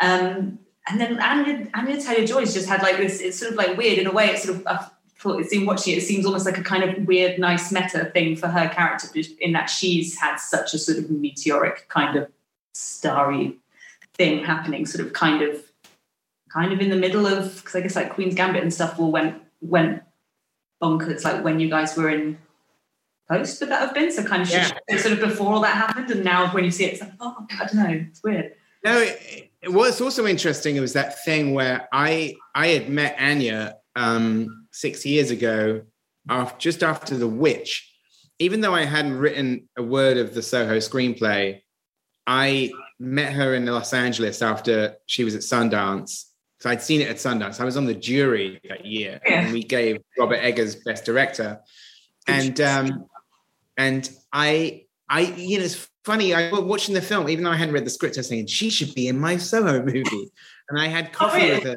Um, and then Anya, Anya Taylor Joy's just had like this, it's sort of like weird in a way. It's sort of, I thought it seemed watching it, it seems almost like a kind of weird, nice meta thing for her character in that she's had such a sort of meteoric kind of starry thing happening, sort of kind of, kind of in the middle of, because I guess like Queen's Gambit and stuff all went, went bonkers, like when you guys were in post would that have been? So kind of
Yeah.
sort of before all that happened, and now when you see it, it's like, oh, I don't know, it's weird.
No, it, it, what's also interesting it was that thing where I I had met Anya um, six years ago, after, just after The Witch. Even though I hadn't written a word of the Soho screenplay, I met her in Los Angeles after she was at Sundance. So I'd seen it at Sundance. I was on the jury that year,
Yeah.
and we gave Robert Eggers Best Director. And um, and I I you know it's funny. I was watching the film, even though I hadn't read the script. I was saying she should be in my Soho movie, and I had coffee
really?
with her.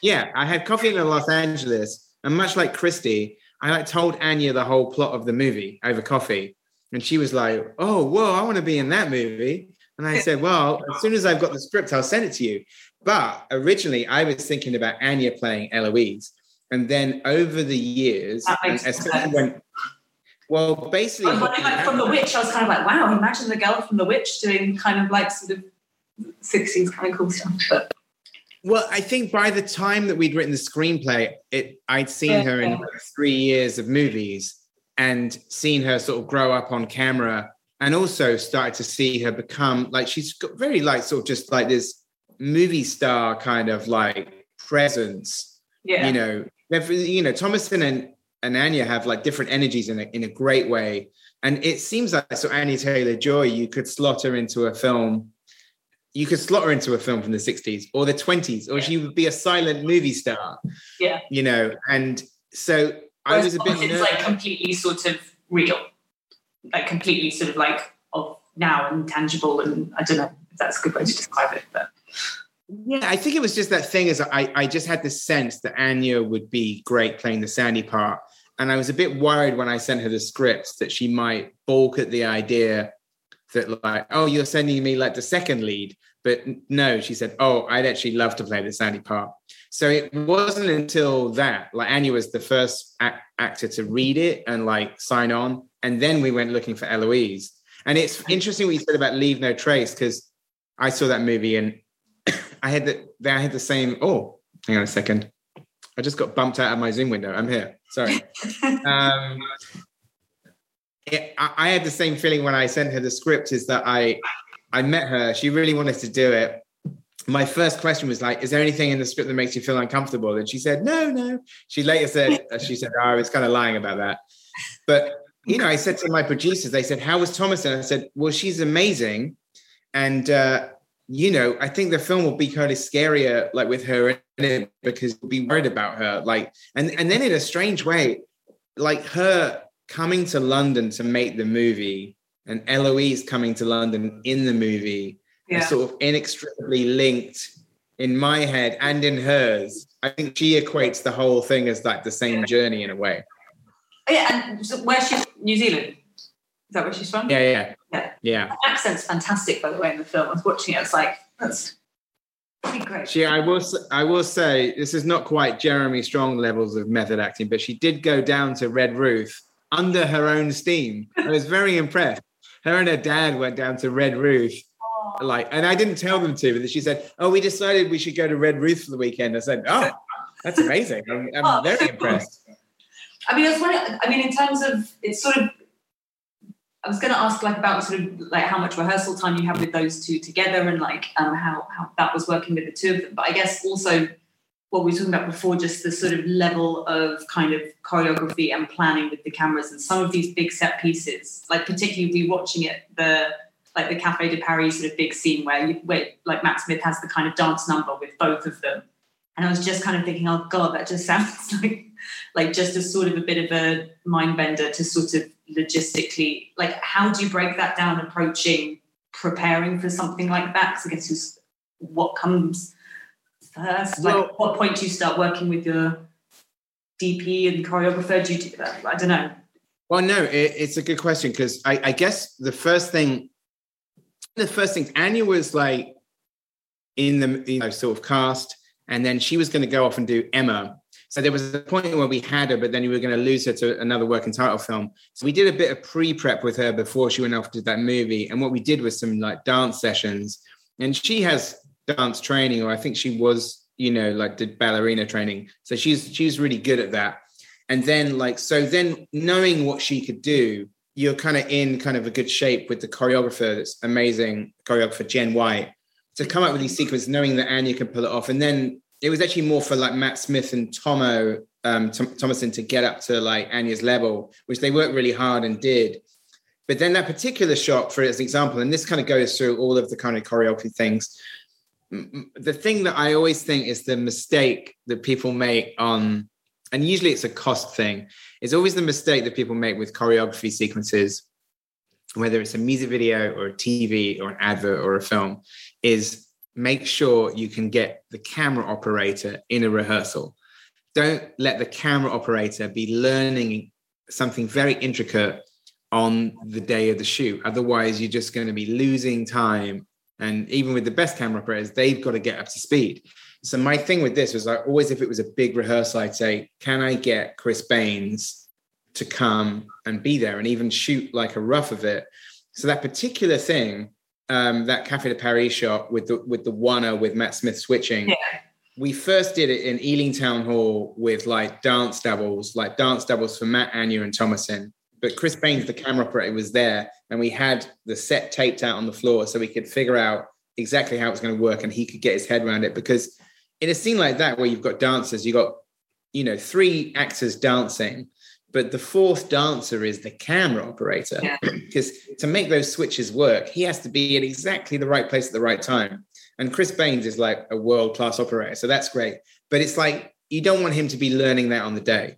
Yeah, I had coffee in Los Angeles, and much like Krysty, I like told Anya the whole plot of the movie over coffee, and she was like, "Oh, whoa, I want to be in that movie." And I said, "Well, as soon as I've got the script, I'll send it to you." But originally, I was thinking about Anya playing Eloise, and then over the years,
That
and
makes
especially when, well, basically,
I was wondering, like from The Witch, I was kind of like, wow, imagine the girl from The Witch doing kind of like sort of 60s kind of cool stuff. But
Well, I think by the time that we'd written the screenplay, it I'd seen
Yeah.
her in three years of movies and seen her sort of grow up on camera and also started to see her become like she's got very like sort of just like this movie star kind of like presence.
Yeah.
You know, you know, Thomasin and, and Anya have like different energies in a, in a great way. And it seems like so Anya Taylor Joy, you could slot her into a film. You could slot her into a film from the 60s or the 20s, or yeah. she would be a silent movie star.
Yeah.
You know, and so I was a bit
it's like completely sort of real, like completely sort of like of now and tangible, and I don't know if that's a good way to describe it, but
yeah, I think it was just that thing. Is I I just had the sense that Anya would be great playing the Sandy part, and I was a bit worried when I sent her the scripts that she might balk at the idea that like, oh, you're sending me like the second lead, but no, she said, oh, I'd actually love to play the Sandy part. So it wasn't until that, like Anya was the first act- actor to read it and like sign on, and then we went looking for Eloise. And it's interesting what you said about Leave No Trace because I saw that movie and I had the I had the same. Oh, hang on a second. I just got bumped out of my Zoom window. I'm here. Sorry. um, it, I, I had the same feeling when I sent her the script. Is that I I met her. She really wanted to do it. My first question was like, "Is there anything in the script that makes you feel uncomfortable?" And she said, "No, no." She later said, uh, "She said oh, I was kind of lying about that." But you know, I said to my producers, they said, "How was Thomasin?" I said, "Well, she's amazing." And uh, you know, I think the film will be kind of scarier, like with her in it, because you'll be worried about her. Like, and and then in a strange way, like her coming to London to make the movie, and Eloise coming to London in the movie, yeah. are sort of inextricably linked in my head and in hers. I think she equates the whole thing as like the same journey in a way.
Oh, yeah, and so where's she? New Zealand. Is that where she's from?
Yeah, yeah.
Yeah.
Yeah.
Her accent's fantastic, by the way, in the film. I was watching it, it's like, that's pretty great.
She, I will, I will say, this is not quite Jeremy Strong levels of method acting, but she did go down to Redruth under her own steam. I was very impressed. Her and her dad went down to Redruth oh. like and i didn't tell them to but she said oh we decided we should go to Redruth for the weekend i said oh that's amazing i'm, I'm oh, very impressed
i mean I was wondering. i mean in terms of it's sort of I was going to ask like about sort of like how much rehearsal time you have with those two together and like um, how how that was working with the two of them. But I guess also what we were talking about before, just the sort of level of kind of choreography and planning with the cameras and some of these big set pieces, like particularly watching it the like the Cafe de Paris sort of big scene where you, where like Matt Smith has the kind of dance number with both of them, and I was just kind of thinking, oh god, that just sounds like like just a sort of a bit of a mind bender to sort of logistically like how do you break that down approaching preparing for something like that? Because i guess what comes first. Well, like what point do you start working with your dp and choreographer? Do you do that? I don't know.
Well no it, it's a good question because I, I guess the first thing the first thing anya was like in the you know sort of cast and then she was going to go off and do emma so there was a point where we had her, but then we were going to lose her to another working title film. So we did a bit of pre-prep with her before she went off to that movie. And what we did was some like dance sessions. And she has dance training, or I think she was, you know, like did ballerina training. So she's she's really good at that. And then like so then knowing what she could do, you're kind of in kind of a good shape with the choreographer that's amazing choreographer Jen White to come up with these sequences, knowing that Anya can pull it off. And then it was actually more for like Matt Smith and Tomo um, Thomasin to get up to like Anya's level, which they worked really hard and did. But then that particular shot, for as an example, and this kind of goes through all of the kind of choreography things. The thing that I always think is the mistake that people make on, and usually it's a cost thing, is always the mistake that people make with choreography sequences, whether it's a music video or a TV or an advert or a film, is make sure you can get the camera operator in a rehearsal. Don't let the camera operator be learning something very intricate on the day of the shoot. Otherwise, you're just going to be losing time. And even with the best camera operators, they've got to get up to speed. So my thing with this was like always, if it was a big rehearsal, I'd say, can I get Chris Baines to come and be there and even shoot like a rough of it? So that particular thing um, that Cafe de Paris shot with the with the oneer with Matt Smith switching. Yeah. We first did it in Ealing Town Hall with like dance doubles, like dance doubles for Matt, Anya, and Thomasin. but Chris Baines, the camera operator, was there, and we had the set taped out on the floor so we could figure out exactly how it was going to work, and he could get his head around it. Because in a scene like that, where you've got dancers, you've got you know three actors dancing, but the fourth dancer is the camera operator. Because yeah. to make those switches work, he has to be at exactly the right place at the right time. And Chris Baines is like a world class operator, so that's great. But it's like you don't want him to be learning that on the day.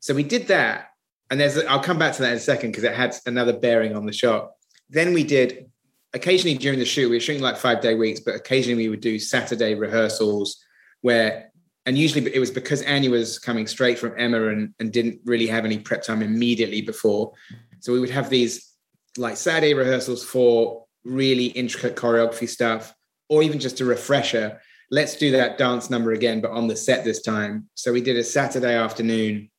So we did that, and there's I'll come back to that in a second because it had another bearing on the shot. Then we did occasionally during the shoot, we were shooting like five day weeks, but occasionally we would do Saturday rehearsals where and usually it was because Anya was coming straight from Emma and, and didn't really have any prep time immediately before. So we would have these like Saturday rehearsals for really intricate choreography stuff, or even just a refresher. Let's do that dance number again, but on the set this time. So we did a Saturday afternoon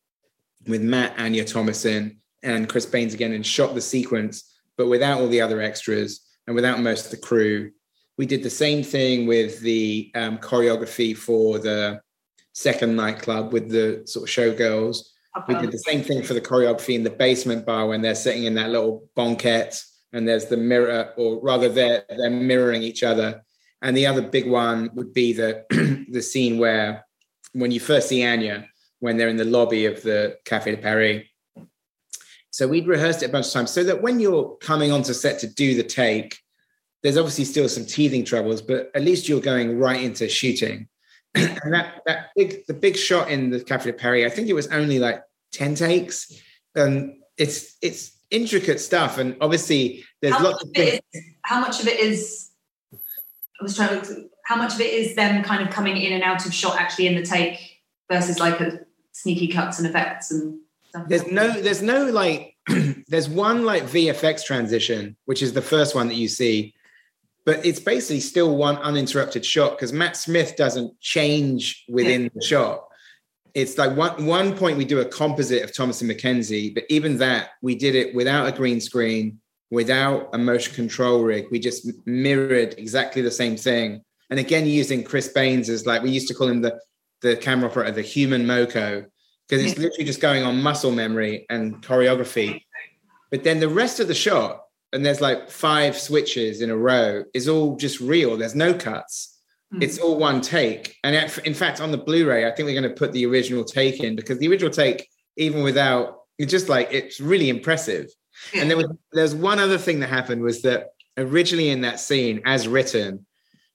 with Matt, Anya Thomasin, and Chris Baines again and shot the sequence, but without all the other extras and without most of the crew. We did the same thing with the um, choreography for the second nightclub with the sort of showgirls. We did the same thing for the choreography in the basement bar when they're sitting in that little banquette and there's the mirror, or rather they're they're mirroring each other. And the other big one would be the the scene where when you first see Anya, when they're in the lobby of the Cafe de Paris. So we'd rehearsed it a bunch of times so that when you're coming onto set to do the take, there's obviously still some teething troubles, but at least you're going right into shooting. and that that big the big shot in the Cafe de Paris, I think it was only like 10 takes. And it's it's intricate stuff. And obviously there's how lots of things.
Is, how much of it is I was trying to how much of it is them kind of coming in and out of shot actually in the take versus like a sneaky cuts and effects and stuff?
There's no there's no like there's one like VFX transition, which is the first one that you see but it's basically still one uninterrupted shot because Matt Smith doesn't change within yeah. the shot. It's like one one point we do a composite of Thomasin McKenzie, but even that we did it without a green screen, without a motion control rig. We just mirrored exactly the same thing. And again, using Chris Baines as like we used to call him the the camera operator, the human MoCo, because it's literally just going on muscle memory and choreography. But then the rest of the shot and there's like five switches in a row is all just real. There's no cuts. Mm. It's all one take. And in fact, on the Blu-ray, I think we're going to put the original take in because the original take, even without, it's just like it's really impressive. Yeah. And there was there's one other thing that happened was that originally in that scene, as written,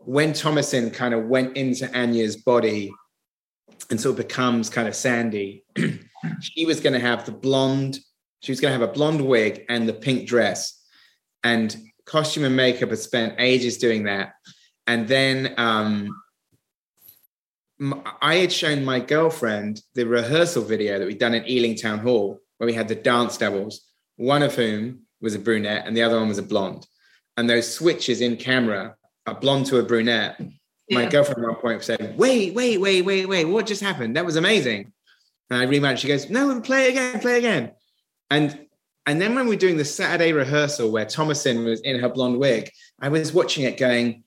when Thomasin kind of went into Anya's body and sort of becomes kind of Sandy, she was going to have the blonde, she was going to have a blonde wig and the pink dress and costume and makeup had spent ages doing that. And then um, I had shown my girlfriend the rehearsal video that we'd done at Ealing Town Hall, where we had the dance doubles, one of whom was a brunette and the other one was a blonde. And those switches in camera, a blonde to a brunette. Yeah. My girlfriend at one point said, Wait, wait, wait, wait, wait, what just happened? That was amazing. And I rematched. She goes, No, and play again, play again. And and then when we are doing the Saturday rehearsal where Thomasin was in her blonde wig, I was watching it going,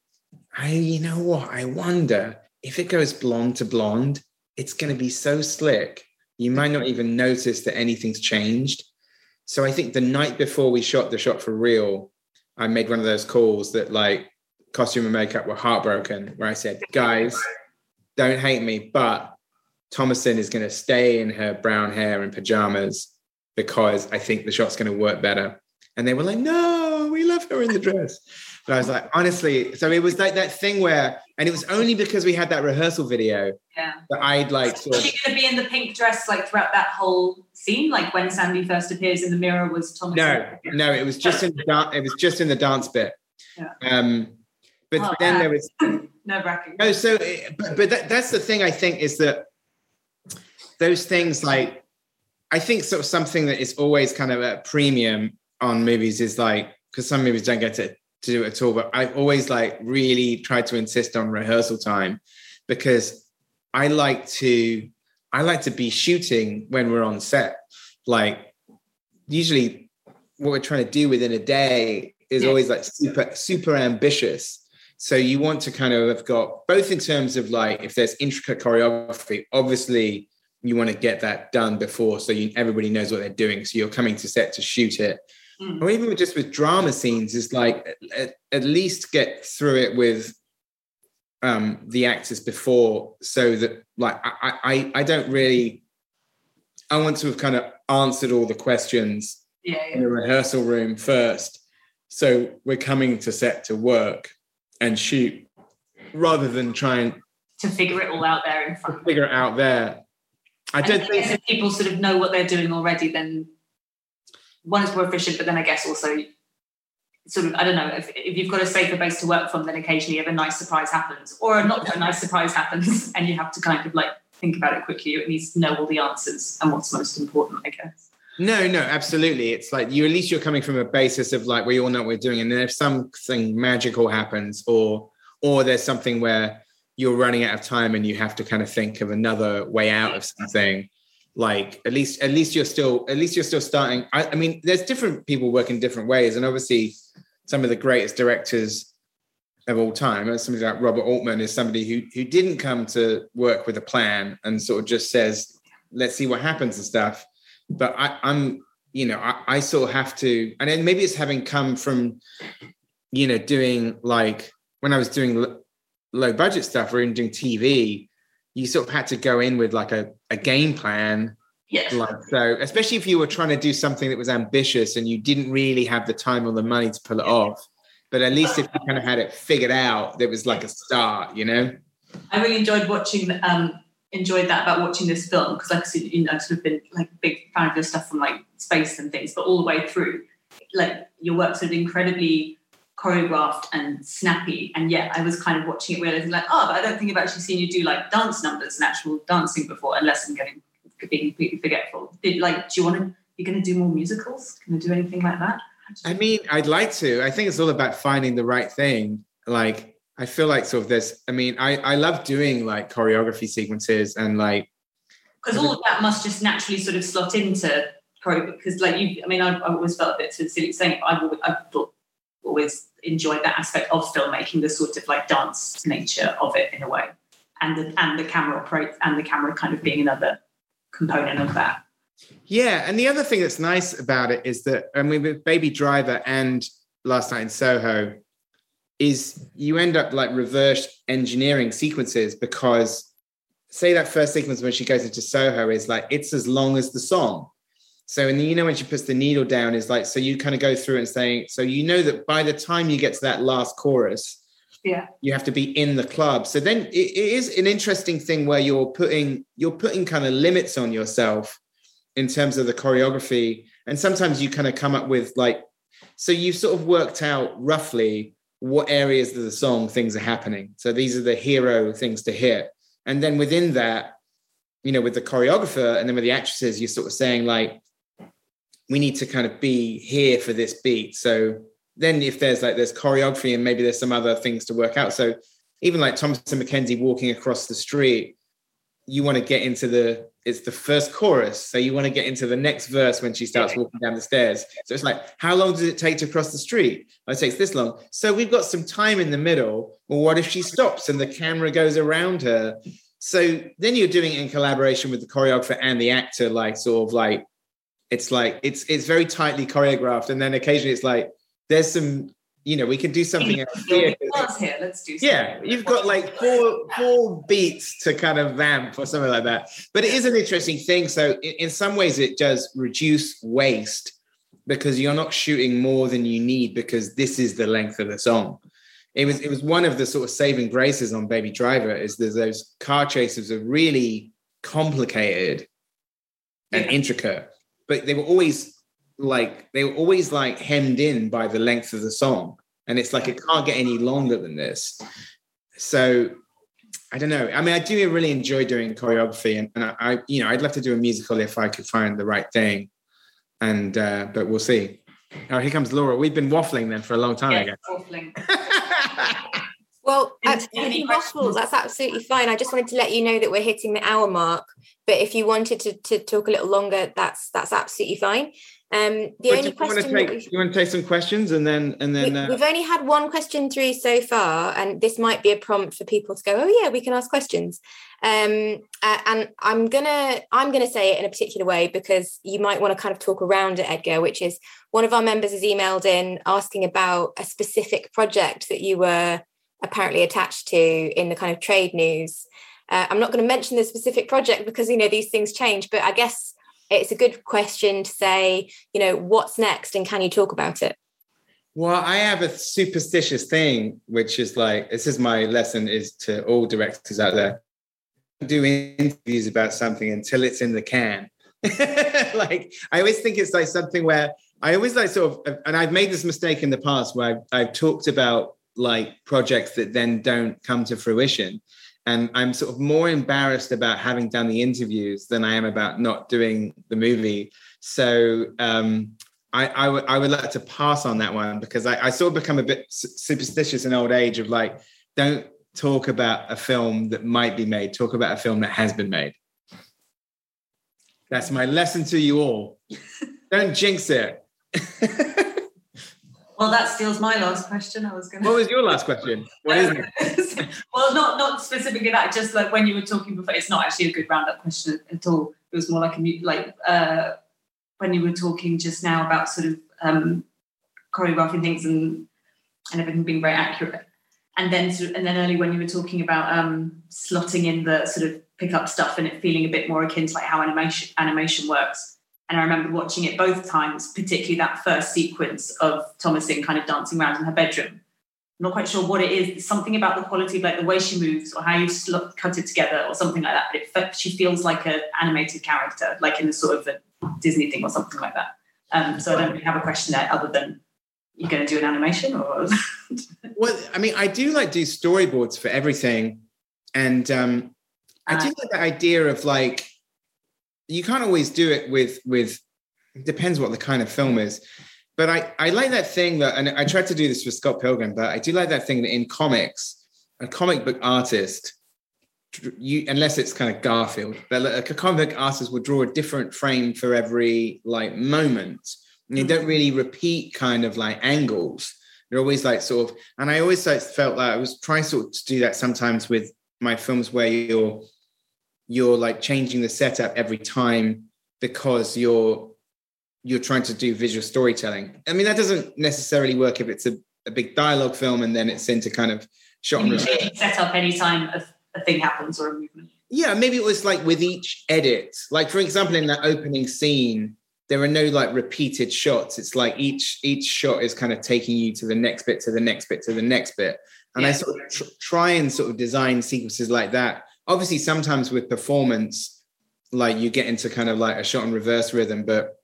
I, you know what? I wonder if it goes blonde to blonde, it's going to be so slick. You might not even notice that anything's changed. So I think the night before we shot the shot for real, I made one of those calls that like costume and makeup were heartbroken, where I said, guys, don't hate me, but Thomasin is going to stay in her brown hair and pajamas because I think the shot's going to work better. And they were like, no, we love her in the dress. But I was like, honestly, so it was like that thing where, and it was only because we had that rehearsal video
yeah.
that I'd like.
So was she going to be in the pink dress like throughout that whole scene? Like when Sandy first appears in the mirror was Thomas?
No, no, it was just in the dance. It was just in the dance bit.
Yeah.
Um, but oh, then there was
no bracket.
No, so but, but that, that's the thing I think is that those things like I think sort of something that is always kind of a premium on movies is like because some movies don't get to, to do it at all, but I've always like really tried to insist on rehearsal time because I like to I like to be shooting when we're on set. Like usually what we're trying to do within a day is yeah. always like super super ambitious. So you want to kind of have got both in terms of like if there's intricate choreography, obviously you want to get that done before so you, everybody knows what they're doing so you're coming to set to shoot it mm. or even just with drama scenes is like at, at, least get through it with um the actors before so that like I, I i don't really i want to have kind of answered all the questions
yeah, yeah.
in the rehearsal room first so we're coming to set to work and shoot rather than trying
to figure it all out there in front.
Figure it out there. I don't think
if people sort of know what they're doing already, then one is more efficient. But then I guess also sort of I don't know if, if you've got a safer base to work from, then occasionally if a nice surprise happens or not a nice surprise happens, and you have to kind of like think about it quickly. It needs to know all the answers and what's most important, I guess.
No, no, absolutely. It's like you at least you're coming from a basis of like we all know what we're doing, and then if something magical happens, or or there's something where you're running out of time and you have to kind of think of another way out of something, like at least at least you're still at least you're still starting. I, I mean, there's different people work in different ways, and obviously some of the greatest directors of all time, somebody like Robert Altman is somebody who who didn't come to work with a plan and sort of just says, let's see what happens and stuff. But I, i'm you know, I, I sort of have to, and then maybe it's having come from, you know, doing like when I was doing low budget stuff or even doing TV, you sort of had to go in with like a, a game plan.
Yes.
Like so, especially if you were trying to do something that was ambitious and you didn't really have the time or the money to pull it off. But at least if you kind of had it figured out, there was like a start, you know?
I really enjoyed watching um, enjoyed that about watching this film because, like I said, you know, I've sort of been like a big fan of your stuff from like Spaced and things, but all the way through, like your work's sort of incredibly choreographed and snappy. And yet, I was kind of watching it realizing like, oh, but I don't think I've actually seen you do like dance numbers and actual dancing before, unless I'm getting being completely forgetful. Did like, do you want to? You're going to do more musicals? Can I do anything like that?
I mean, I'd like to. I think it's all about finding the right thing. Like I feel like sort of this. I mean, I I love doing like choreography sequences and like
because all of that must just naturally sort of slot into. Because like you, I mean, I've, I've always felt a bit sort of silly saying, but I've always, I've always enjoyed that aspect of filmmaking, the sort of like dance nature of it in a way, and the and the camera operates and the camera kind of being another component of that.
Yeah, and the other thing that's nice about it is that I mean, with Baby Driver and Last Night in Soho, is you end up like reverse engineering sequences because say that first sequence when she goes into Soho is like it's as long as the song. So and you know when she puts the needle down is like so you kind of go through and saying so you know that by the time you get to that last chorus,
yeah,
you have to be in the club. So then it, it is an interesting thing where you're putting you're putting kind of limits on yourself in terms of the choreography, and sometimes you kind of come up with like so you've sort of worked out roughly what areas of the song things are happening. So these are the hero things to hit. And then within that, you know, with the choreographer and then with the actresses, you're sort of saying like, we need to kind of be here for this beat. So then if there's like there's choreography and maybe there's some other things to work out. So even like Thomasin McKenzie walking across the street, you want to get into the it's the first chorus. So you want to get into the next verse when she starts walking down the stairs. So it's like how long does it take to cross the street? Oh, it takes this long. So we've got some time in the middle. Well what if she stops and the camera goes around her? So then you're doing it in collaboration with the choreographer and the actor like sort of like it's like it's it's very tightly choreographed and then occasionally it's like there's some you know, we can do something else
here. here. Let's do
Yeah, you've got like four four beats to kind of vamp or something like that. But it is an interesting thing. So in, in some ways, it does reduce waste because you're not shooting more than you need because this is the length of the song. It was it was one of the sort of saving graces on Baby Driver is there's those car chases are really complicated and yeah. intricate, but they were always like they were always like hemmed in by the length of the song. And it's like it can't get any longer than this. So i don't know. I mean i do really enjoy doing choreography and, and I, I, you know i'd love to do a musical if i could find the right thing. And uh but we'll see. Oh here comes laura. We've been waffling then for a long time
guess. waffling
Well, any waffles, that's absolutely fine. I just wanted to let you know that we're hitting the hour mark. But if you wanted to, to talk a little longer, that's that's absolutely fine. Um, the only question
you want, take, you want to take some questions and then and then
uh, we've only had one question through so far, and this might be a prompt for people to go, oh yeah, we can ask questions. Um, uh, and I'm gonna I'm gonna say it in a particular way because you might want to kind of talk around it, Edgar. Which is one of our members has emailed in asking about a specific project that you were apparently attached to in the kind of trade news. Uh, I'm not going to mention the specific project because you know these things change, but I guess it's a good question to say, you know, what's next and can you talk about it?
Well, I have a superstitious thing, which is like, this is my lesson is to all directors out there. Do interviews about something until it's in the can. like, I always think it's like something where I always like sort of, and I've made this mistake in the past where I've, I've talked about like projects that then don't come to fruition and I'm sort of more embarrassed about having done the interviews than I am about not doing the movie. So um, I, I, w- I would like to pass on that one because I, I sort of become a bit superstitious in old age of like, don't talk about a film that might be made, talk about a film that has been made. That's my lesson to you all. don't jinx it.
Well, that steals my last question. I was going.
What was your last question? What is it?
well, not not specifically that. Just like when you were talking before, it's not actually a good roundup question at all. It was more like a like uh, when you were talking just now about sort of um, choreographing things and and everything being very accurate. And then sort of, and then early when you were talking about um, slotting in the sort of pick up stuff and it feeling a bit more akin to like how animation animation works and I remember watching it both times, particularly that first sequence of Thomasin kind of dancing around in her bedroom. I'm not quite sure what it is. something about the quality of like the way she moves or how you sl- cut it together or something like that. But it, she feels like an animated character, like in a sort of a Disney thing or something like that. Um, so I don't really have a question there other than you're going to do an animation or.
well, I mean, I do like do storyboards for everything, and um, I do uh, like the idea of like you can't always do it with with it depends what the kind of film is. But i i like that thing that and i tried to do this with scott pilgrim but i do like that thing that in comics a comic book artist you unless it's kind of garfield but like a comic book artist will draw a different frame for every like moment. And you don't mm-hmm. really repeat kind of like angles. They're always like sort of and i always like felt like i was trying sort of to do that sometimes with my films where you're you're like changing the setup every time because you're you're trying to do visual storytelling. I mean, that doesn't necessarily work if it's a, a big dialogue film and then it's into kind of shot and
set up anytime a, a thing happens or a movement.
Yeah, maybe it was like with each edit. Like for example, in that opening scene, there are no like repeated shots. It's like each each shot is kind of taking you to the next bit, to the next bit, to the next bit. And yeah. I sort of tr- try and sort of design sequences like that obviously sometimes with performance like you get into kind of like a shot and reverse rhythm but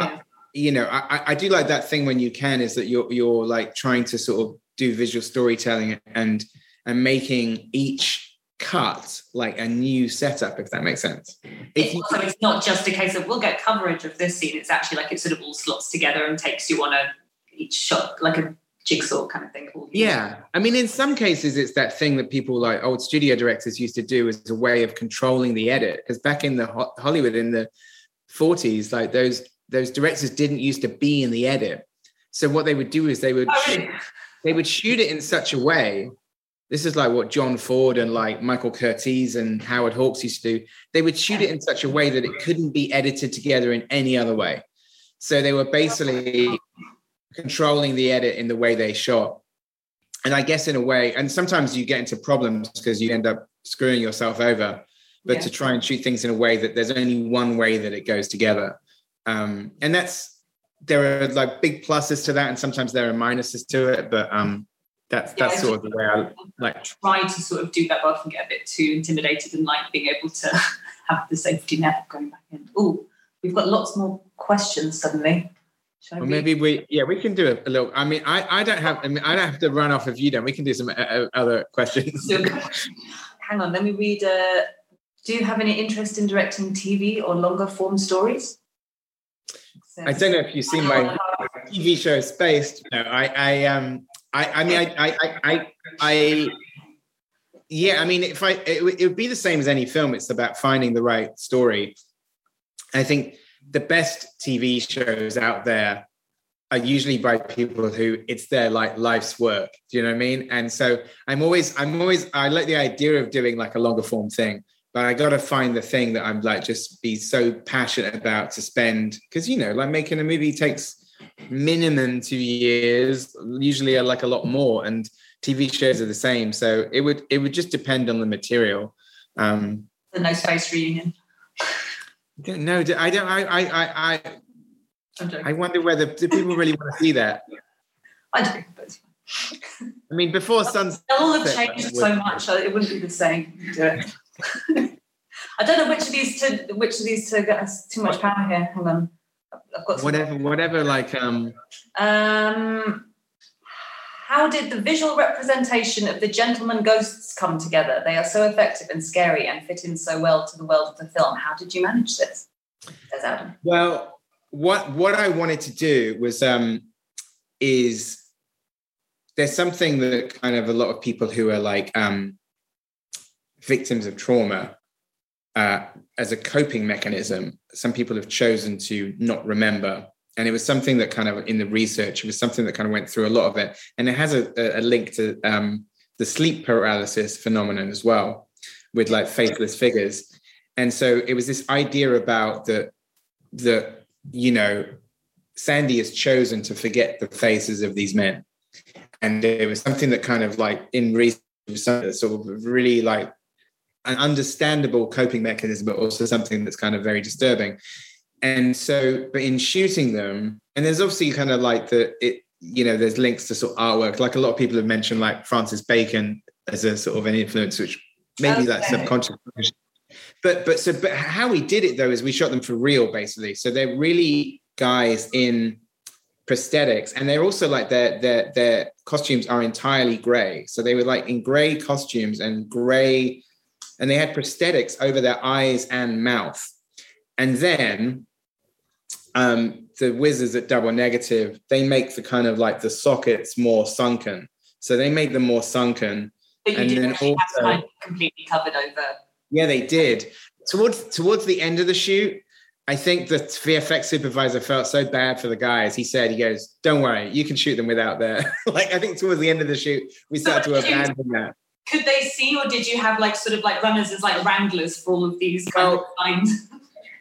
uh, yeah. I, you know I, I do like that thing when you can is that you're you're like trying to sort of do visual storytelling and and making each cut like a new setup if that makes sense
if you, so it's not just a case of we'll get coverage of this scene it's actually like it sort of all slots together and takes you on a each shot like a jigsaw kind of thing.
Yeah. I mean, in some cases, it's that thing that people like old studio directors used to do as a way of controlling the edit. Because back in the ho- Hollywood in the 40s, like those those directors didn't used to be in the edit. So what they would do is they would oh, really? they would shoot it in such a way. This is like what John Ford and like Michael Curtiz and Howard Hawks used to do. They would shoot it in such a way that it couldn't be edited together in any other way. So they were basically controlling the edit in the way they shot. And I guess in a way, and sometimes you get into problems because you end up screwing yourself over. But yeah. to try and shoot things in a way that there's only one way that it goes together. Um, and that's there are like big pluses to that, and sometimes there are minuses to it. But um, that's yeah, that's sort of the way I like
try to sort of do that, but often get a bit too intimidated and like being able to have the safety net going back in. Oh, we've got lots more questions suddenly.
Or maybe we, yeah, we can do a, a, little. I mean, I, I don't have, I mean, I don't have to run off if you don't. We can do some uh, uh other questions.
hang on, let me read. Uh, do you have any interest in directing TV or longer form stories?
So, I don't know if you've seen my TV show Spaced. No, I, I, um, I, I mean, I, I, I, I, I yeah, I mean, if I, it, it would be the same as any film. It's about finding the right story. I think the best TV shows out there are usually by people who it's their like life's work. Do you know what I mean? And so I'm always, I'm always, I like the idea of doing like a longer form thing, but I got to find the thing that I'm like just be so passionate about to spend because you know, like making a movie takes minimum two years, usually like a lot more, and TV shows are the same. So it would it would just depend on the material. Um,
the No Space reunion.
No, I don't. I I I I wonder whether do people really want to see that.
I do, but
I mean, before Sunset,
It'll all have changed so much. It wouldn't be the same. Do it. I don't know which of these two. Which of these two us too much power here. Hang on.
I've got whatever. Whatever. Like um.
Um. How did the visual representation of the gentleman ghosts come together? They are so effective and scary and fit in so well to the world of the film. How did you manage this? Says Adam.
Well, what what I wanted to do was um is there's something that kind of a lot of people who are like um victims of trauma uh, as a coping mechanism some people have chosen to not remember and it was something that kind of in the research it was something that kind of went through a lot of it and it has a, a link to um, the sleep paralysis phenomenon as well with like faceless figures and so it was this idea about the the you know, Sandy has chosen to forget the faces of these men. And it was something that kind of like in reason, sort of really like an understandable coping mechanism, but also something that's kind of very disturbing. And so, but in shooting them, and there's obviously kind of like the, it, you know, there's links to sort of artwork. Like a lot of people have mentioned, like Francis Bacon as a sort of an influence, which maybe okay. that's subconscious but but so but how we did it though is we shot them for real basically. So they're really guys in prosthetics and they're also like their their their costumes are entirely gray. So they were like in gray costumes and gray and they had prosthetics over their eyes and mouth. And then um, the wizards at Double Negative, they make the kind of like the sockets more sunken. So they made them more sunken.
But you and didn't then also, completely covered over
yeah, they did. Towards towards the end of the shoot, I think the VFX supervisor felt so bad for the guys. He said, "He goes, don't worry, you can shoot them without there." like I think towards the end of the shoot, we started so to abandon you, that.
Could they see, or did you have like sort of like runners as like wranglers for all of these kind well, of lines?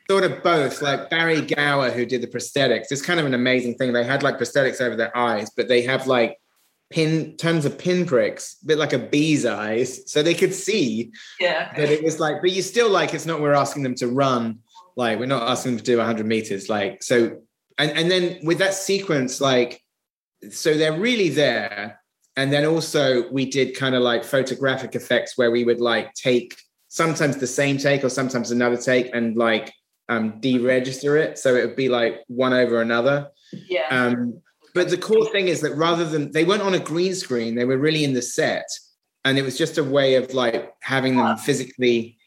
Sort of both. Like Barrie Gower, who did the prosthetics, it's kind of an amazing thing. They had like prosthetics over their eyes, but they have like pin tons of pinpricks, a bit like a bee's eyes, so they could see.
Yeah.
That it was like, but you still like it's not we're asking them to run, like we're not asking them to do 100 meters, like so. And and then with that sequence, like, so they're really there. And then also we did kind of like photographic effects where we would like take sometimes the same take or sometimes another take and like um deregister it. So it would be like one over another.
Yeah.
Um, but the cool thing is that rather than they weren't on a green screen, they were really in the set. And it was just a way of like having them physically.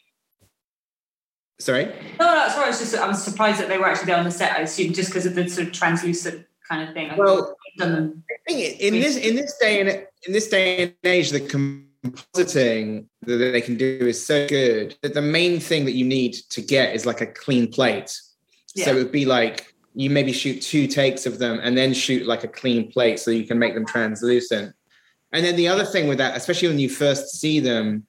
Sorry?
No, no, sorry. I was just I was surprised that they were actually there on the set. I assume just because of the sort of translucent kind of thing.
well, in this in this day and in this day and age, the compositing that they can do is so good that the main thing that you need to get is like a clean plate. Yeah. So it would be like you maybe shoot two takes of them and then shoot like a clean plate so you can make them translucent. And then the other thing with that, especially when you first see them,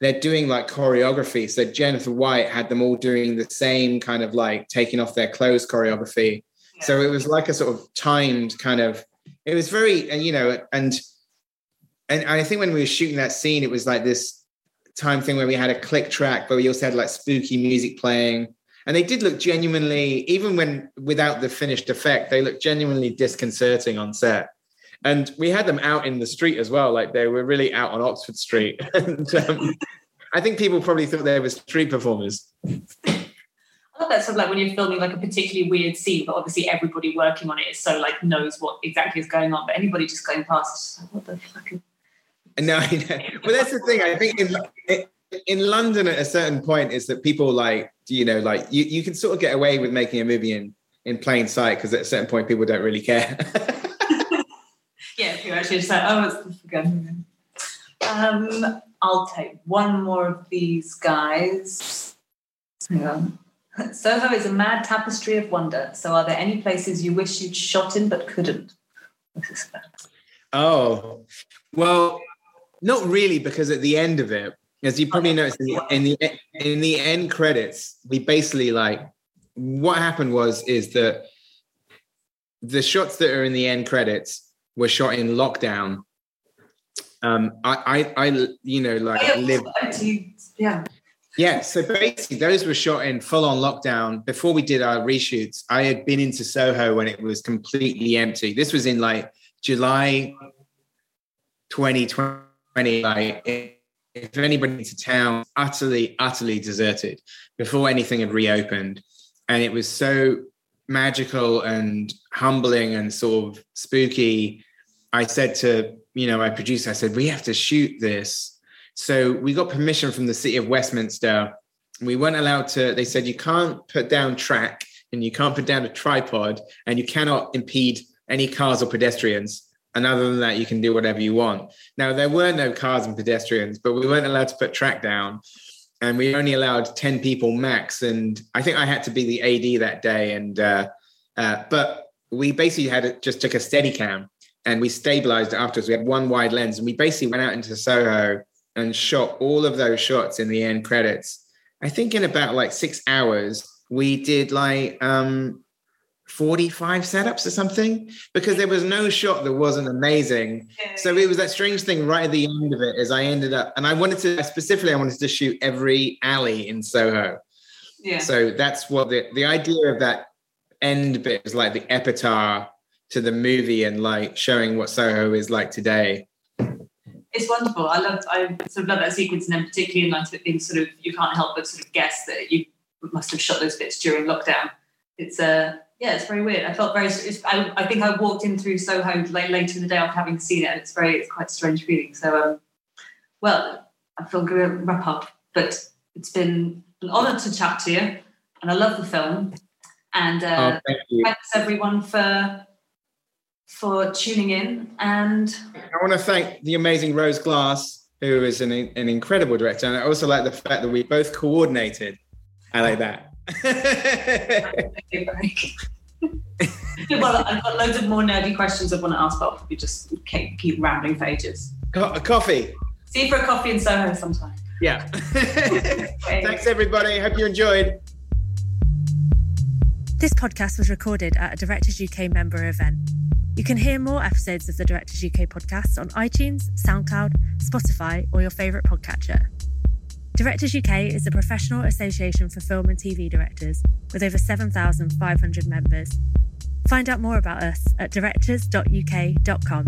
they're doing like choreography. So Jennifer White had them all doing the same kind of like taking off their clothes choreography. Yeah. So it was like a sort of timed kind of. It was very, and you know, and and I think when we were shooting that scene, it was like this time thing where we had a click track, but we also had like spooky music playing and they did look genuinely even when without the finished effect they looked genuinely disconcerting on set and we had them out in the street as well like they were really out on oxford street and um, i think people probably thought they were street performers
I love that sort of like when you're filming like a particularly weird scene, but obviously everybody working on it is so like knows what exactly is going on. But anybody just going past, what the fuck?
No, I know. But that's the thing. I think in, in London at a certain point is that people like you know, like you, you can sort of get away with making a movie in in plain sight because at a certain point people don't really care.
yeah, if you actually just like, oh, it's forgotten. Um, I'll take one more of these guys. Hang on. Soho is a mad tapestry of wonder. So, are there any places you wish you'd shot in but couldn't?
Oh, well, not really, because at the end of it, as you probably noticed in the, in the in the end credits, we basically like what happened was is that the shots that are in the end credits were shot in lockdown. Um, I, I, I you know, like live.
Yeah.
Yeah, so basically, those were shot in full on lockdown. Before we did our reshoots, I had been into Soho when it was completely empty. This was in like July 2020. Like, if anybody into town, utterly, utterly deserted before anything had reopened. And it was so magical and humbling and sort of spooky. I said to, you know, my producer, I said, we have to shoot this. So we got permission from the city of Westminster. We weren't allowed to, they said, you can't put down track and you can't put down a tripod and you cannot impede any cars or pedestrians. And other than that, you can do whatever you want. Now, there were no cars and pedestrians, but we weren't allowed to put track down. And we only allowed 10 people max. And I think I had to be the AD that day. And, uh, uh, but we basically had it, just took a Steadicam and we stabilized it afterwards. We had one wide lens and we basically went out into Soho and shot all of those shots in the end credits. I think in about like six hours, we did like um 45 setups or something because there was no shot that wasn't amazing. So it was that strange thing right at the end of it as I ended up, and I wanted to specifically, I wanted to shoot every alley in Soho.
Yeah.
So that's what the, the idea of that end bit is like the epitaph to the movie and like showing what Soho is like today.
It's wonderful. I love. I sort of love that sequence, and then particularly in like in sort of you can't help but sort of guess that you must have shot those bits during lockdown. It's uh yeah, it's very weird. I felt very. I, I think I walked in through Soho like later in the day after having seen it, and it's very. It's quite a strange feeling. So um, well, I feel going to wrap up, but it's been an honour to chat to you, and I love the film. And uh,
oh, thank
thanks everyone for for tuning in and
I want to thank the amazing Rose Glass, who is an, an incredible director. And I also like the fact that we both coordinated. I like that.
Well, I've got loads of more nerdy questions I want to ask, but I'll probably just keep, keep rambling for ages.
Co- coffee.
See you for a coffee in Soho sometime.
Yeah. Thanks, everybody. Hope you enjoyed.
This podcast was recorded at a Directors UK member event. You can hear more episodes of the Directors UK podcast on iTunes, SoundCloud, Spotify, or your favourite podcatcher. Directors UK is a professional association for film and TV directors with over 7,500 members. Find out more about us at directors.uk.com.